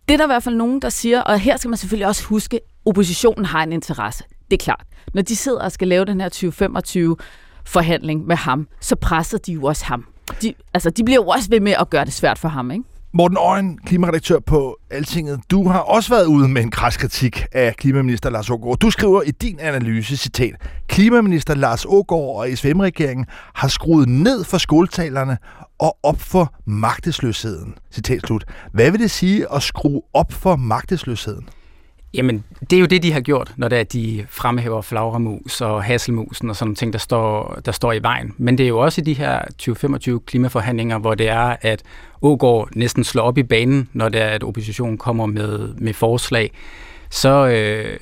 Det er der i hvert fald nogen, der siger, og her skal man selvfølgelig også huske, at oppositionen har en interesse. Det er klart. Når de sidder og skal lave den her 2025 forhandling med ham, så presser de jo også ham. De, altså, de bliver jo også ved med at gøre det svært for ham, ikke? Morten Øjen, klimaredaktør på Altinget, du har også været ude med en kras kritik af klimaminister Lars Ågaard. Du skriver i din analyse, citat, Klimaminister Lars Ågaard og SVM-regeringen har skruet ned for skoletalerne og op for magtesløsheden. Citat slut. Hvad vil det sige at skrue op for magtesløsheden? Jamen, det er jo det, de har gjort, når det er, de fremhæver flagremus og hasselmusen og sådan nogle ting, der står, der står i vejen. Men det er jo også i de her 2025 klimaforhandlinger, hvor det er, at Ågaard næsten slår op i banen, når det er, at oppositionen kommer med, med forslag. Så, øh,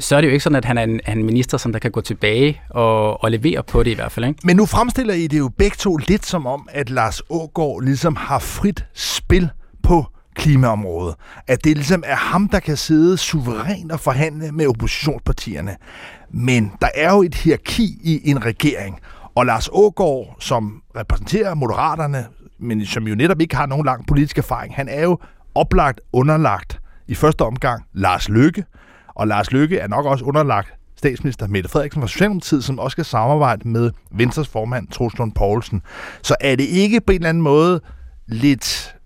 så er det jo ikke sådan, at han er en, en minister, som der kan gå tilbage og, og levere på det i hvert fald. Ikke? Men nu fremstiller I det jo begge to lidt som om, at Lars Ågaard ligesom har frit spil på klimaområdet. At det ligesom er ham, der kan sidde suverænt og forhandle med oppositionspartierne. Men der er jo et hierarki i en regering, og Lars Ågård, som repræsenterer Moderaterne, men som jo netop ikke har nogen lang politisk erfaring, han er jo oplagt underlagt i første omgang Lars Løkke, og Lars Løkke er nok også underlagt statsminister Mette Frederiksen fra Socialdemokratiet, som også skal samarbejde med Venstres formand Troels Lund Poulsen. Så er det ikke på en eller anden måde lidt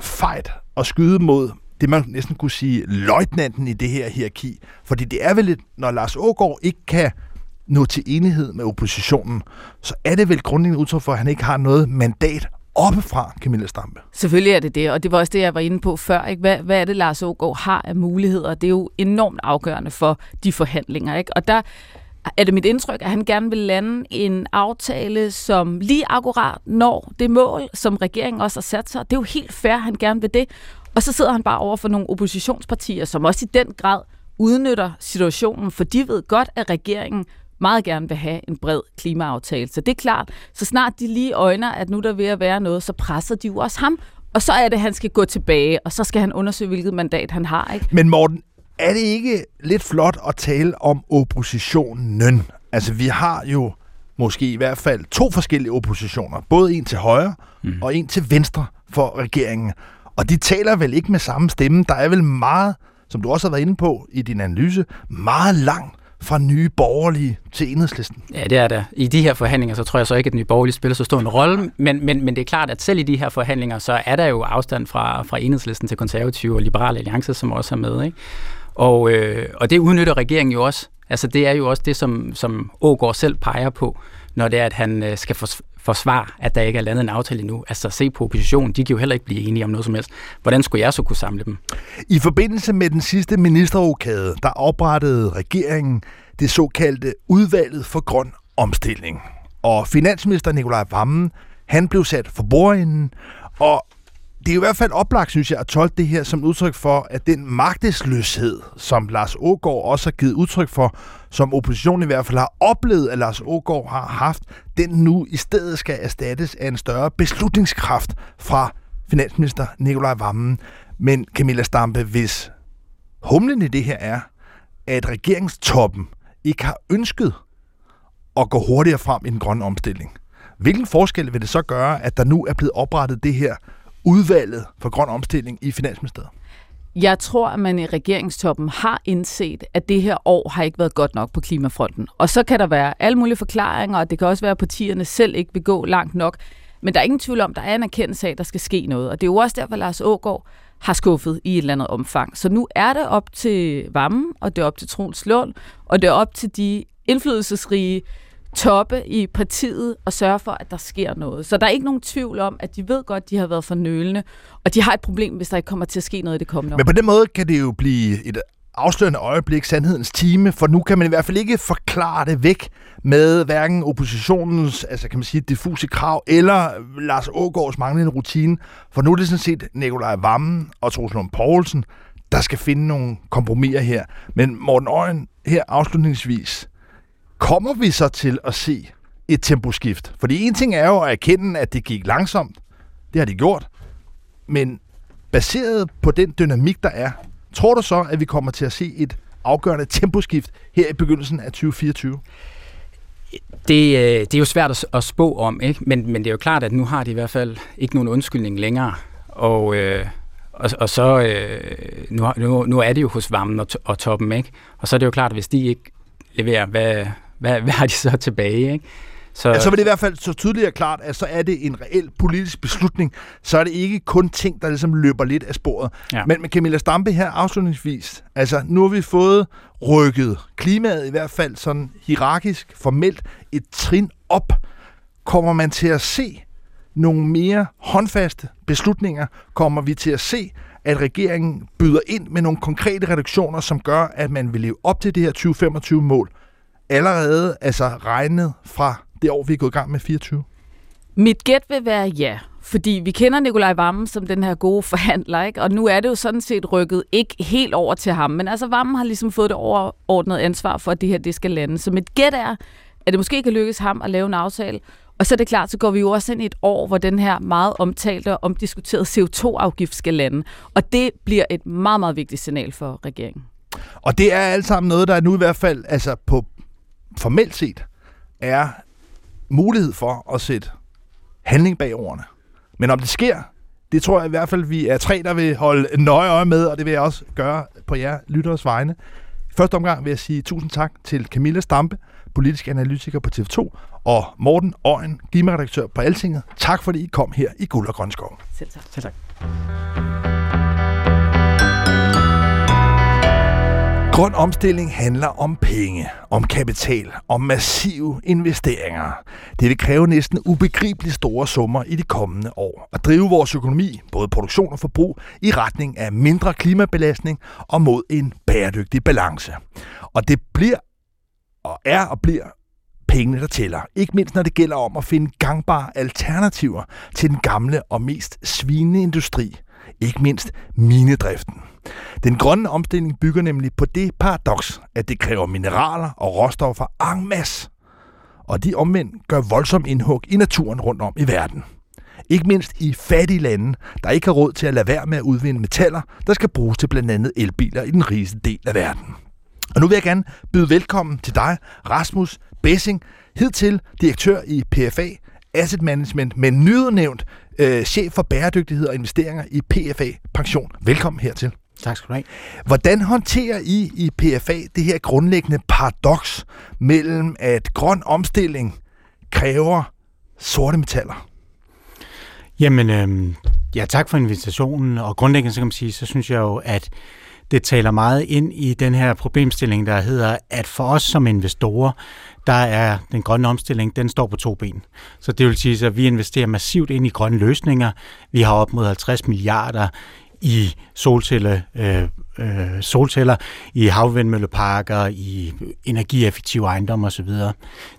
fejt at skyde mod det, man næsten kunne sige, løjtnanten i det her hierarki. Fordi det er vel lidt, når Lars Ågaard ikke kan nå til enighed med oppositionen, så er det vel grundlæggende udtryk for, at han ikke har noget mandat oppefra, Camilla Stampe. Selvfølgelig er det det, og det var også det, jeg var inde på før. Ikke? Hvad, hvad er det, Lars Ågaard har af muligheder? Det er jo enormt afgørende for de forhandlinger. Ikke? Og der er det mit indtryk, at han gerne vil lande en aftale, som lige akkurat når det mål, som regeringen også har sat sig. Det er jo helt fair, at han gerne vil det. Og så sidder han bare over for nogle oppositionspartier, som også i den grad udnytter situationen, for de ved godt, at regeringen meget gerne vil have en bred klimaaftale. Så det er klart, så snart de lige øjner, at nu der ved at være noget, så presser de jo også ham. Og så er det, at han skal gå tilbage, og så skal han undersøge, hvilket mandat han har. Ikke? Men Morten, er det ikke lidt flot at tale om oppositionen? Altså, vi har jo måske i hvert fald to forskellige oppositioner. Både en til højre mm. og en til venstre for regeringen. Og de taler vel ikke med samme stemme. Der er vel meget, som du også har været inde på i din analyse, meget langt fra nye borgerlige til enhedslisten. Ja, det er der. I de her forhandlinger, så tror jeg så ikke, at nye borgerlige spiller så stor en rolle, men, men, men det er klart, at selv i de her forhandlinger, så er der jo afstand fra, fra enhedslisten til konservative og liberale alliancer, som også er med. Ikke? Og, øh, og det udnytter regeringen jo også. Altså det er jo også det, som, som Ågaard selv peger på, når det er, at han øh, skal forsvare, at der ikke er landet en aftale endnu. Altså se på oppositionen, de kan jo heller ikke blive enige om noget som helst. Hvordan skulle jeg så kunne samle dem? I forbindelse med den sidste ministerrokade, der oprettede regeringen det såkaldte udvalget for grøn omstilling. Og finansminister Nikolaj Vammen, han blev sat for bordenden, og det er i hvert fald oplagt, synes jeg, at tolke det her som udtryk for, at den magtesløshed, som Lars Ågaard også har givet udtryk for, som oppositionen i hvert fald har oplevet, at Lars Ågaard har haft, den nu i stedet skal erstattes af en større beslutningskraft fra finansminister Nikolaj Vammen. Men Camilla Stampe, hvis humlen i det her er, at regeringstoppen ikke har ønsket at gå hurtigere frem i den grønne omstilling, hvilken forskel vil det så gøre, at der nu er blevet oprettet det her udvalget for grøn omstilling i Finansministeriet? Jeg tror, at man i regeringstoppen har indset, at det her år har ikke været godt nok på klimafronten. Og så kan der være alle mulige forklaringer, og det kan også være, at partierne selv ikke vil gå langt nok. Men der er ingen tvivl om, at der er en erkendelse af, at der skal ske noget. Og det er jo også derfor, Lars Ågaard har skuffet i et eller andet omfang. Så nu er det op til Vammen, og det er op til Troels Lund, og det er op til de indflydelsesrige toppe i partiet og sørge for, at der sker noget. Så der er ikke nogen tvivl om, at de ved godt, at de har været for nølende, og de har et problem, hvis der ikke kommer til at ske noget i det kommende år. Men på den måde kan det jo blive et afslørende øjeblik, sandhedens time, for nu kan man i hvert fald ikke forklare det væk med hverken oppositionens, altså kan man sige, diffuse krav, eller Lars Ågaards manglende rutine, for nu er det sådan set Nikolaj Vammen og Troels Lund Poulsen, der skal finde nogle kompromiser her. Men Morten Øjen, her afslutningsvis, kommer vi så til at se et temposkift? Fordi en ting er jo at erkende, at det gik langsomt. Det har de gjort. Men baseret på den dynamik, der er, tror du så, at vi kommer til at se et afgørende temposkift her i begyndelsen af 2024? Det, øh, det er jo svært at, spå om, ikke? Men, men det er jo klart, at nu har de i hvert fald ikke nogen undskyldning længere. Og, øh, og, og så øh, nu, nu, nu er det jo hos varmen og, og toppen, ikke? Og så er det jo klart, at hvis de ikke leverer, hvad, hvad, hvad har de så tilbage? Ikke? Så, ja, så vil det i hvert fald så tydeligt og klart, at så er det en reel politisk beslutning. Så er det ikke kun ting, der ligesom løber lidt af sporet. Ja. Men med Camilla Stampe her afslutningsvis, altså nu har vi fået rykket klimaet i hvert fald sådan hierarkisk, formelt et trin op. Kommer man til at se nogle mere håndfaste beslutninger? Kommer vi til at se, at regeringen byder ind med nogle konkrete reduktioner, som gør, at man vil leve op til det her 2025-mål? Allerede altså regnet fra det år, vi er gået i gang med 24? Mit gæt vil være ja, fordi vi kender Nikolaj Vammen som den her gode forhandler, ikke? og nu er det jo sådan set rykket ikke helt over til ham, men altså Vammen har ligesom fået det overordnede ansvar for, at det her det skal lande. Så mit gæt er, at det måske kan lykkes ham at lave en aftale, og så er det klart, så går vi jo også ind i et år, hvor den her meget omtalte og omdiskuterede CO2-afgift skal lande. Og det bliver et meget, meget vigtigt signal for regeringen. Og det er alt sammen noget, der er nu i hvert fald altså på formelt set er mulighed for at sætte handling bag ordene. Men om det sker, det tror jeg i hvert fald, vi er tre, der vil holde nøje øje med, og det vil jeg også gøre på jer lytteres vegne. I første omgang vil jeg sige tusind tak til Camilla Stampe, politisk analytiker på TV2, og Morten Øjen, klimaredaktør på Altinget. Tak fordi I kom her i Guld og Grønskov. Selv tak. Selv tak. Grøn omstilling handler om penge, om kapital, om massive investeringer. Det vil kræve næsten ubegribeligt store summer i de kommende år. At drive vores økonomi, både produktion og forbrug, i retning af mindre klimabelastning og mod en bæredygtig balance. Og det bliver og er og bliver pengene, der tæller. Ikke mindst når det gælder om at finde gangbare alternativer til den gamle og mest svinende industri. Ikke mindst minedriften. Den grønne omstilling bygger nemlig på det paradoks, at det kræver mineraler og råstoffer en masse, og de omvendt gør voldsom indhug i naturen rundt om i verden. Ikke mindst i fattige lande, der ikke har råd til at lade være med at udvinde metaller, der skal bruges til blandt andet elbiler i den rigeste del af verden. Og nu vil jeg gerne byde velkommen til dig, Rasmus Bessing, hidtil direktør i PFA Asset Management, men nyudnævnt øh, chef for bæredygtighed og investeringer i PFA Pension. Velkommen hertil. Tak skal du have. Hvordan håndterer I i PFA det her grundlæggende paradoks mellem, at grøn omstilling kræver sorte metaller? Jamen, øh, ja, tak for invitationen. Og grundlæggende, så kan man sige, så synes jeg jo, at det taler meget ind i den her problemstilling, der hedder, at for os som investorer, der er den grønne omstilling, den står på to ben. Så det vil sige, at vi investerer massivt ind i grønne løsninger. Vi har op mod 50 milliarder i solceller, øh, øh, solceller, i havvindmølleparker, i energieffektive ejendomme osv.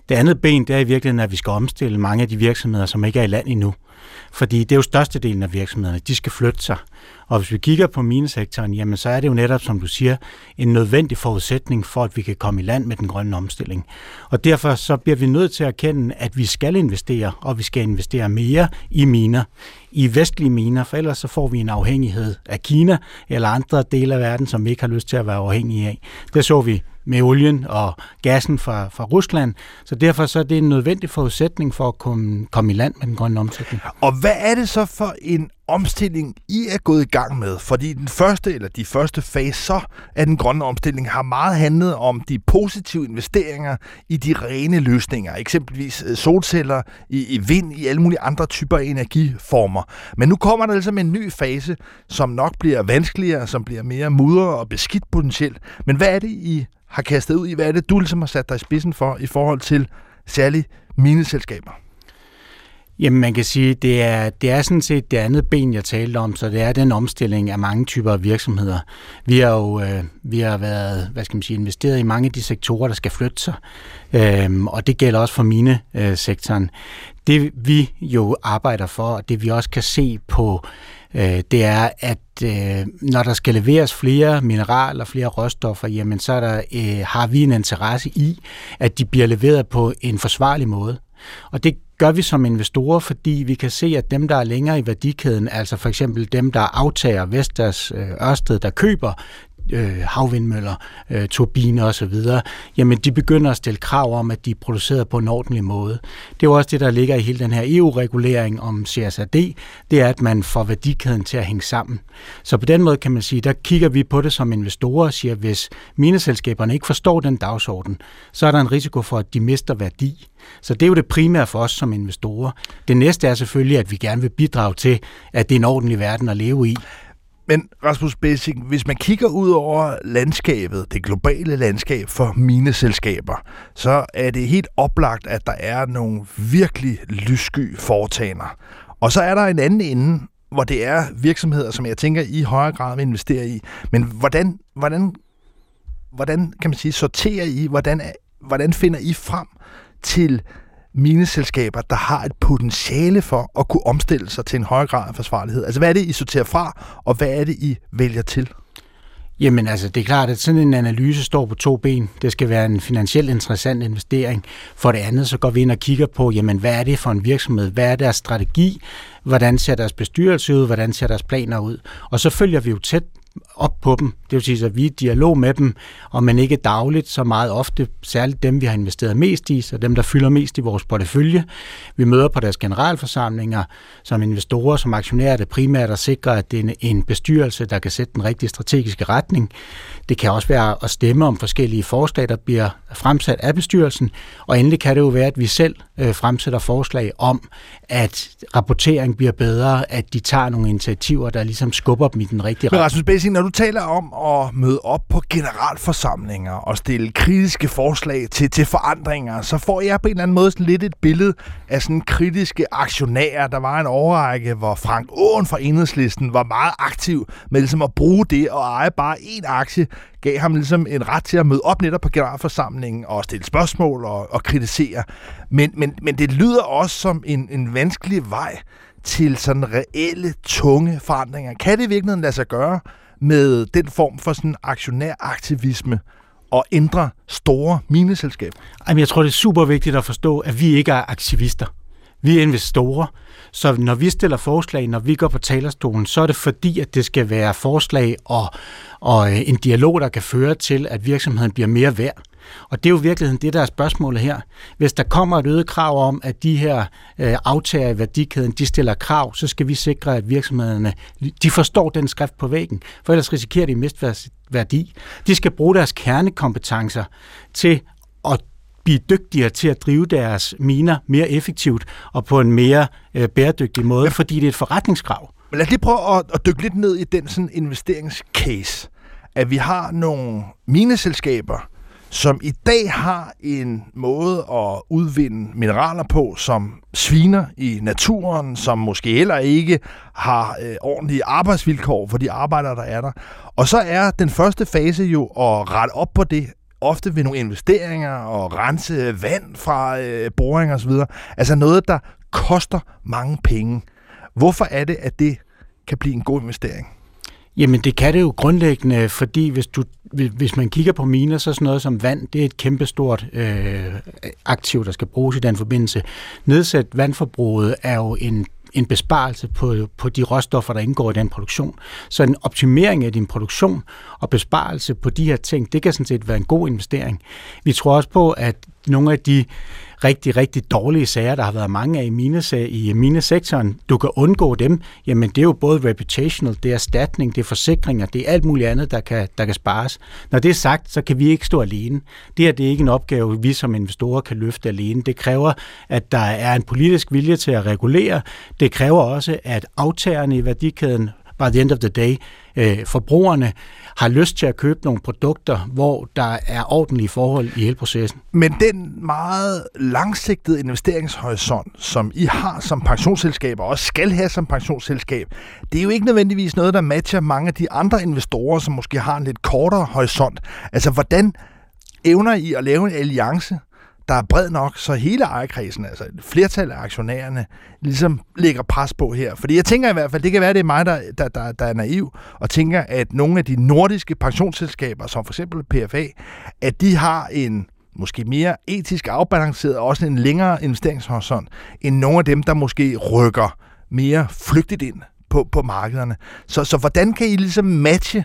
Det andet ben, det er i virkeligheden, at vi skal omstille mange af de virksomheder, som ikke er i land endnu. Fordi det er jo størstedelen af virksomhederne, de skal flytte sig. Og hvis vi kigger på minesektoren, jamen så er det jo netop, som du siger, en nødvendig forudsætning for, at vi kan komme i land med den grønne omstilling. Og derfor så bliver vi nødt til at erkende, at vi skal investere, og vi skal investere mere i miner, i vestlige miner, for ellers så får vi en afhængighed af Kina eller andre dele af verden, som vi ikke har lyst til at være afhængige af. Det så vi med olien og gassen fra, fra Rusland. Så derfor så er det en nødvendig forudsætning for at komme, komme i land med den grønne omstilling. Og hvad er det så for en omstilling, I er gået i gang med? Fordi den første, eller de første faser af den grønne omstilling har meget handlet om de positive investeringer i de rene løsninger. Eksempelvis øh, solceller, i, i vind, i alle mulige andre typer energiformer. Men nu kommer der altså med en ny fase, som nok bliver vanskeligere, som bliver mere mudret og beskidt potentielt. Men hvad er det, I har kastet ud i? Hvad er det, du ligesom har sat dig i spidsen for i forhold til særligt mineselskaber? Jamen man kan sige, det er, det er sådan set det andet ben, jeg talte om, så det er den omstilling af mange typer af virksomheder. Vi har jo øh, vi har været, hvad skal man sige, investeret i mange af de sektorer, der skal flytte sig, øhm, og det gælder også for mine øh, sektoren. Det vi jo arbejder for, og det vi også kan se på, øh, det er, at øh, når der skal leveres flere mineraler, flere råstoffer, jamen så er der, øh, har vi en interesse i, at de bliver leveret på en forsvarlig måde. Og det gør vi som investorer, fordi vi kan se, at dem, der er længere i værdikæden, altså for eksempel dem, der aftager Vestas øh, Ørsted, der køber øh, havvindmøller, øh, turbiner osv., jamen de begynder at stille krav om, at de er produceret på en ordentlig måde. Det er jo også det, der ligger i hele den her EU-regulering om CSRD, det er, at man får værdikæden til at hænge sammen. Så på den måde kan man sige, der kigger vi på det som investorer og siger, hvis mineselskaberne ikke forstår den dagsorden, så er der en risiko for, at de mister værdi. Så det er jo det primære for os som investorer. Det næste er selvfølgelig, at vi gerne vil bidrage til, at det er en ordentlig verden at leve i. Men Rasmus Bessing, hvis man kigger ud over landskabet, det globale landskab for mine selskaber, så er det helt oplagt, at der er nogle virkelig lyssky foretagender. Og så er der en anden ende, hvor det er virksomheder, som jeg tænker i højere grad vil investere i. Men hvordan, hvordan, hvordan kan man sige, sorterer I, hvordan, hvordan finder I frem til mineselskaber, der har et potentiale for at kunne omstille sig til en højere grad af forsvarlighed? Altså, hvad er det, I sorterer fra, og hvad er det, I vælger til? Jamen altså, det er klart, at sådan en analyse står på to ben. Det skal være en finansielt interessant investering. For det andet, så går vi ind og kigger på, jamen, hvad er det for en virksomhed? Hvad er deres strategi? Hvordan ser deres bestyrelse ud? Hvordan ser deres planer ud? Og så følger vi jo tæt op på dem. Det vil sige, at vi er i dialog med dem, og man ikke dagligt, så meget ofte, særligt dem, vi har investeret mest i, så dem, der fylder mest i vores portefølje. Vi møder på deres generalforsamlinger som investorer, som aktionærer, det primært at sikre, at det er en bestyrelse, der kan sætte den rigtige strategiske retning. Det kan også være at stemme om forskellige forslag, der bliver fremsat af bestyrelsen, og endelig kan det jo være, at vi selv øh, fremsætter forslag om, at rapportering bliver bedre, at de tager nogle initiativer, der ligesom skubber dem i den rigtige retning. Men Rasmus Bessing, når du taler om at møde op på generalforsamlinger og stille kritiske forslag til, til forandringer, så får jeg på en eller anden måde sådan lidt et billede af sådan kritiske aktionærer. Der var en overrække, hvor Frank Åen fra Enhedslisten var meget aktiv med ligesom at bruge det og eje bare én aktie, gav ham ligesom en ret til at møde op netop på generalforsamlingen og stille spørgsmål og, og kritisere. Men, men, men det lyder også som en, en vanskelig vej til sådan reelle, tunge forandringer. Kan det i virkeligheden lade sig gøre med den form for sådan aktionæraktivisme og ændre store mineselskaber? Jamen, jeg tror, det er super vigtigt at forstå, at vi ikke er aktivister. Vi er investorer. Så når vi stiller forslag, når vi går på talerstolen, så er det fordi, at det skal være forslag og, og en dialog, der kan føre til, at virksomheden bliver mere værd. Og det er jo i virkeligheden det, der er spørgsmålet her. Hvis der kommer et øget krav om, at de her øh, aftager i værdikæden, de stiller krav, så skal vi sikre, at virksomhederne de forstår den skrift på væggen, for ellers risikerer de at miste værdi. De skal bruge deres kernekompetencer til at blive dygtigere til at drive deres miner mere effektivt og på en mere øh, bæredygtig måde, fordi det er et forretningskrav. Men lad os lige prøve at, at dykke lidt ned i den sådan investeringscase. at vi har nogle mineselskaber, som i dag har en måde at udvinde mineraler på, som sviner i naturen, som måske heller ikke har øh, ordentlige arbejdsvilkår for de arbejdere, der er der. Og så er den første fase jo at rette op på det, ofte ved nogle investeringer og rense vand fra øh, boringer osv. Altså noget, der koster mange penge. Hvorfor er det, at det kan blive en god investering? Jamen det kan det jo grundlæggende, fordi hvis, du, hvis man kigger på miner, så er sådan noget som vand, det er et kæmpestort øh, aktiv, der skal bruges i den forbindelse. Nedsat vandforbruget er jo en en besparelse på, på de råstoffer, der indgår i den produktion. Så en optimering af din produktion og besparelse på de her ting, det kan sådan set være en god investering. Vi tror også på, at nogle af de rigtig, rigtig dårlige sager, der har været mange af i, mine, i øh, minesektoren, du kan undgå dem, jamen det er jo både reputational, det er erstatning, det er forsikringer, det er alt muligt andet, der kan, der kan spares. Når det er sagt, så kan vi ikke stå alene. Det her det er ikke en opgave, vi som investorer kan løfte alene. Det kræver, at der er en politisk vilje til at regulere. Det kræver også, at aftagerne i værdikæden by the end of the day, øh, forbrugerne har lyst til at købe nogle produkter, hvor der er ordentlige forhold i hele processen. Men den meget langsigtede investeringshorisont, som I har som pensionsselskab, og også skal have som pensionsselskab, det er jo ikke nødvendigvis noget, der matcher mange af de andre investorer, som måske har en lidt kortere horisont. Altså, hvordan evner I at lave en alliance, der er bred nok, så hele ejerkredsen, altså et flertal af aktionærerne, ligesom lægger pres på her. Fordi jeg tænker i hvert fald, det kan være, det er mig, der, der, der, der er naiv, og tænker, at nogle af de nordiske pensionsselskaber, som for eksempel PFA, at de har en måske mere etisk afbalanceret og også en længere investeringshorisont, end nogle af dem, der måske rykker mere flygtigt ind på, på markederne. Så, så hvordan kan I ligesom matche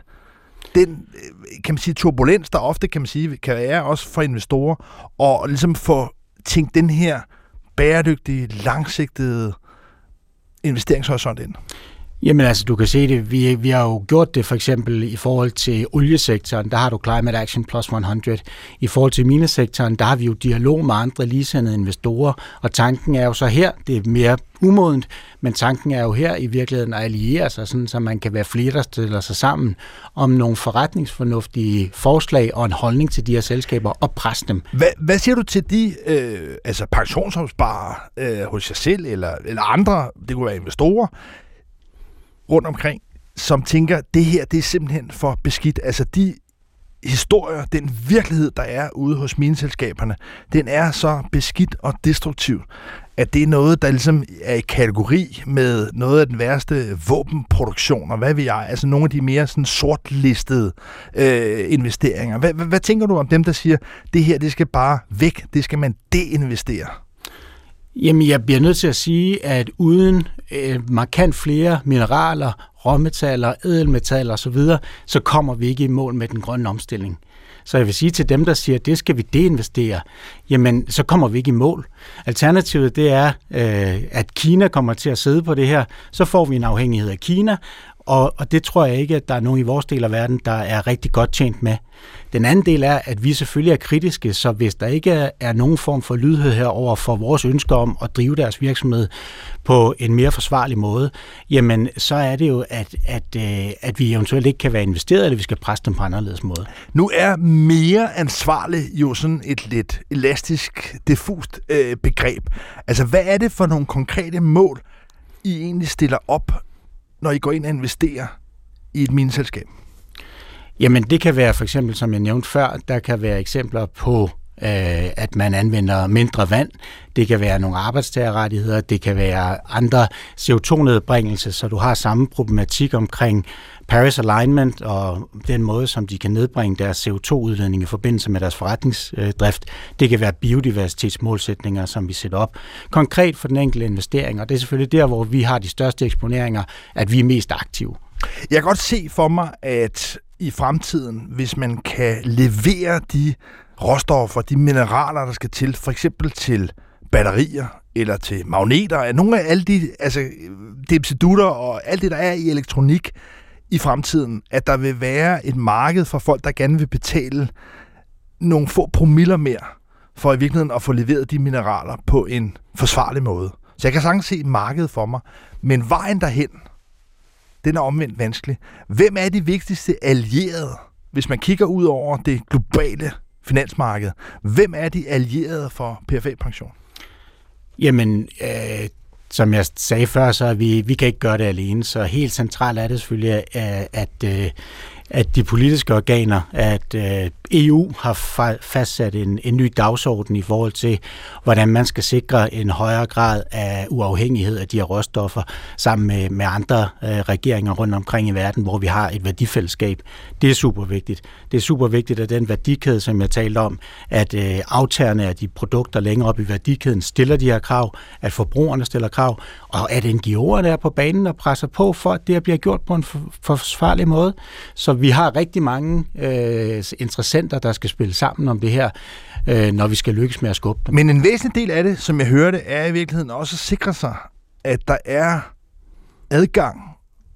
den øh, kan man sige, turbulens, der ofte kan man sige, kan være også for investorer, og ligesom få tænkt den her bæredygtige, langsigtede investeringshorisont ind? Jamen altså, du kan se det. Vi, vi har jo gjort det for eksempel i forhold til oliesektoren. Der har du Climate Action Plus 100. I forhold til minesektoren, der har vi jo dialog med andre ligesandede investorer. Og tanken er jo så her, det er mere umodent, men tanken er jo her i virkeligheden at alliere sig, sådan, så man kan være flere, der stiller sig sammen om nogle forretningsfornuftige forslag og en holdning til de her selskaber og presse dem. Hvad, hvad siger du til de øh, altså pensionsopsparere øh, hos jer selv eller, eller andre, det kunne være investorer, rundt omkring, som tænker, det her det er simpelthen for beskidt. Altså de historier, den virkelighed, der er ude hos mineselskaberne, den er så beskidt og destruktiv, at det er noget, der ligesom er i kategori med noget af den værste våbenproduktion, og hvad vi jeg, altså nogle af de mere sådan sortlistede øh, investeringer. Hvad, hvad, hvad tænker du om dem, der siger, det her, det skal bare væk, det skal man deinvestere? Jamen, jeg bliver nødt til at sige, at uden øh, markant flere mineraler, råmetaller, edelmetaller osv., så kommer vi ikke i mål med den grønne omstilling. Så jeg vil sige til dem, der siger, at det skal vi deinvestere, jamen så kommer vi ikke i mål. Alternativet det er, øh, at Kina kommer til at sidde på det her, så får vi en afhængighed af Kina, og, og det tror jeg ikke, at der er nogen i vores del af verden, der er rigtig godt tjent med. Den anden del er, at vi selvfølgelig er kritiske, så hvis der ikke er, er nogen form for lydhed herover for vores ønsker om at drive deres virksomhed på en mere forsvarlig måde, jamen så er det jo, at, at, øh, at vi eventuelt ikke kan være investeret, eller vi skal presse dem på en anderledes måde. Nu er mere ansvarlig jo sådan et lidt elastisk, diffust øh, begreb. Altså hvad er det for nogle konkrete mål, I egentlig stiller op når I går ind og investerer i et mineselskab? Jamen det kan være for eksempel, som jeg nævnte før, der kan være eksempler på, øh, at man anvender mindre vand. Det kan være nogle arbejdstagerrettigheder, det kan være andre CO2-nedbringelser, så du har samme problematik omkring Paris Alignment og den måde, som de kan nedbringe deres CO2-udledning i forbindelse med deres forretningsdrift. Det kan være biodiversitetsmålsætninger, som vi sætter op konkret for den enkelte investering, og det er selvfølgelig der, hvor vi har de største eksponeringer, at vi er mest aktive. Jeg kan godt se for mig, at i fremtiden, hvis man kan levere de råstoffer, de mineraler, der skal til, for eksempel til batterier eller til magneter, nogle af alle de altså, dipsedutter og alt det, der er i elektronik, i fremtiden, at der vil være et marked for folk, der gerne vil betale nogle få promiller mere, for i virkeligheden at få leveret de mineraler på en forsvarlig måde. Så jeg kan sagtens se markedet for mig, men vejen derhen, den er omvendt vanskelig. Hvem er de vigtigste allierede hvis man kigger ud over det globale finansmarked, hvem er de allierede for PFA-pension? Jamen, øh, som jeg sagde før, så vi, vi kan ikke gøre det alene, så helt centralt er det selvfølgelig, at, at, øh, at de politiske organer, at øh, EU har fastsat en, en ny dagsorden i forhold til, hvordan man skal sikre en højere grad af uafhængighed af de her råstoffer, sammen med, med andre øh, regeringer rundt omkring i verden, hvor vi har et værdifællesskab. Det er super vigtigt. Det er super vigtigt, at den værdikæde, som jeg talte om, at øh, aftagerne af de produkter længere op i værdikæden stiller de her krav, at forbrugerne stiller krav, og at NGO'erne er på banen og presser på for, at det bliver gjort på en forsvarlig måde. Så vi har rigtig mange øh, interessenter, der skal spille sammen om det her, øh, når vi skal lykkes med at skubbe dem. Men en væsentlig del af det, som jeg hørte, er i virkeligheden også at sikre sig, at der er adgang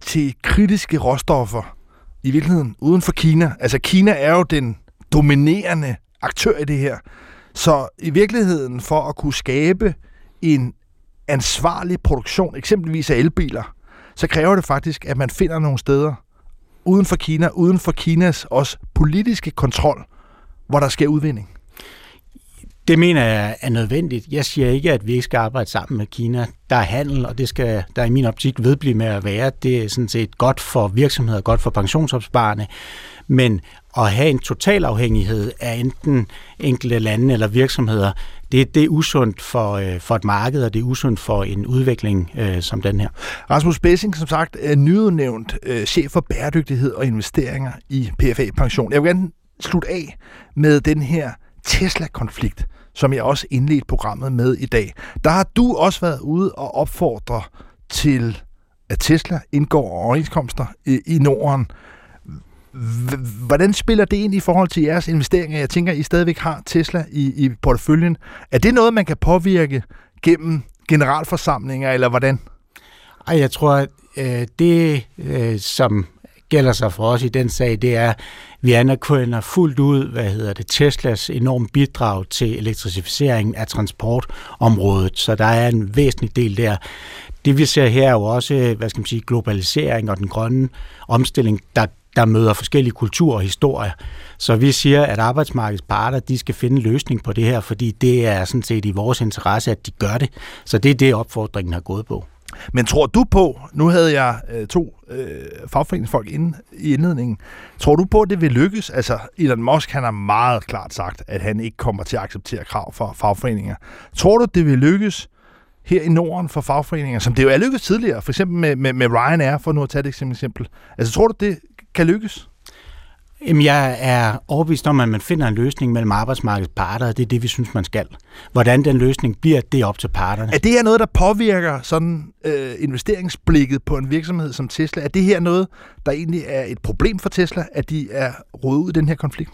til kritiske råstoffer i virkeligheden uden for Kina. Altså Kina er jo den dominerende aktør i det her. Så i virkeligheden for at kunne skabe en ansvarlig produktion, eksempelvis af elbiler, så kræver det faktisk, at man finder nogle steder uden for Kina, uden for Kinas også politiske kontrol, hvor der sker udvinding. Det mener jeg er nødvendigt. Jeg siger ikke, at vi ikke skal arbejde sammen med Kina. Der er handel, og det skal der i min optik vedblive med at være. Det er sådan set godt for virksomheder, godt for pensionsopsparerne. Men at have en total afhængighed af enten enkelte lande eller virksomheder, det, det er usundt for, øh, for et marked, og det er usundt for en udvikling øh, som den her. Rasmus Bessing, som sagt, er nyudnævnt øh, chef for bæredygtighed og investeringer i PFA Pension. Jeg vil gerne slutte af med den her Tesla-konflikt, som jeg også indledte programmet med i dag. Der har du også været ude og opfordre til, at Tesla indgår overenskomster i, i Norden. Hvordan spiller det ind i forhold til jeres investeringer? Jeg tænker, I stadigvæk har Tesla i, i porteføljen. Er det noget, man kan påvirke gennem generalforsamlinger, eller hvordan? Ej, jeg tror, at øh, det, øh, som gælder sig for os i den sag, det er, at vi anerkender fuldt ud, hvad hedder det, Teslas enorme bidrag til elektrificeringen af transportområdet, så der er en væsentlig del der. Det vi ser her er jo også, øh, hvad skal man sige, globalisering og den grønne omstilling, der der møder forskellige kulturer og historier. Så vi siger, at arbejdsmarkedets parter, de skal finde en løsning på det her, fordi det er sådan set i vores interesse, at de gør det. Så det er det, opfordringen har gået på. Men tror du på, nu havde jeg øh, to øh, fagforeningsfolk inde i indledningen, tror du på, at det vil lykkes? Altså, Elon Musk, han har meget klart sagt, at han ikke kommer til at acceptere krav for fagforeninger. Tror du, det vil lykkes her i Norden for fagforeninger, som det jo er lykkedes tidligere, for eksempel med, med, med Ryanair, for nu at tage det som eksempel. Altså, tror du, det kan lykkes? Jamen, jeg er overbevist om, at man finder en løsning mellem arbejdsmarkedets parter, og det er det, vi synes, man skal. Hvordan den løsning bliver, det er op til parterne. Er det her noget, der påvirker sådan øh, investeringsblikket på en virksomhed som Tesla? Er det her noget, der egentlig er et problem for Tesla, at de er rodet ud i den her konflikt?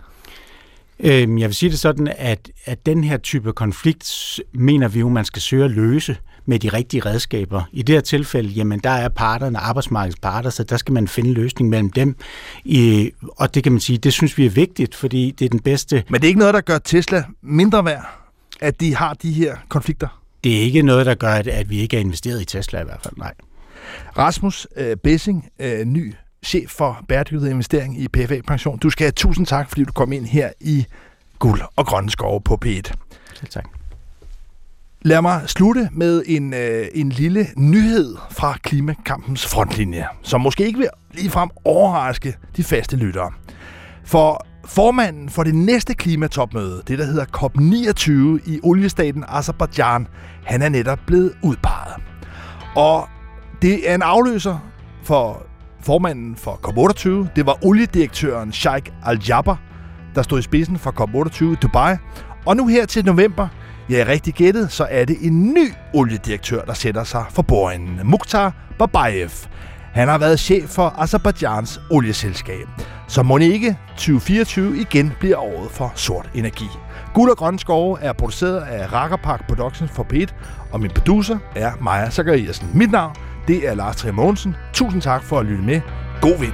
Øhm, jeg vil sige det sådan, at, at den her type konflikt mener vi jo, man skal søge at løse med de rigtige redskaber. I det her tilfælde, jamen der er parterne, arbejdsmarkedets parter, så der skal man finde en løsning mellem dem. I, og det kan man sige, det synes vi er vigtigt, fordi det er den bedste... Men det er ikke noget, der gør Tesla mindre værd, at de har de her konflikter? Det er ikke noget, der gør, at vi ikke er investeret i Tesla i hvert fald, nej. Rasmus øh, Bessing, øh, ny chef for bæredygtighed og investering i PFA Pension. Du skal have tusind tak, fordi du kom ind her i Guld og Grønne Skove på P1. Selv tak. Lad mig slutte med en, øh, en lille nyhed fra klimakampens frontlinje, som måske ikke vil ligefrem overraske de faste lyttere. For formanden for det næste klimatopmøde, det der hedder COP29 i oliestaten Azerbaijan, han er netop blevet udpeget. Og det er en afløser for formanden for COP28. Det var oliedirektøren Sheikh Al-Jaber, der stod i spidsen for COP28 i Dubai. Og nu her til november, Ja, rigtig gættet, så er det en ny oliedirektør, der sætter sig for bordenden. Mukhtar Babayev. Han har været chef for Azerbaijans olieselskab. Så må ikke 2024 igen bliver året for sort energi. Guld og Grønne Skove er produceret af Rakkerpark Productions for P1, og min producer er Maja Zachariasen. Mit navn, det er Lars Trier Mogensen. Tusind tak for at lytte med. God vind!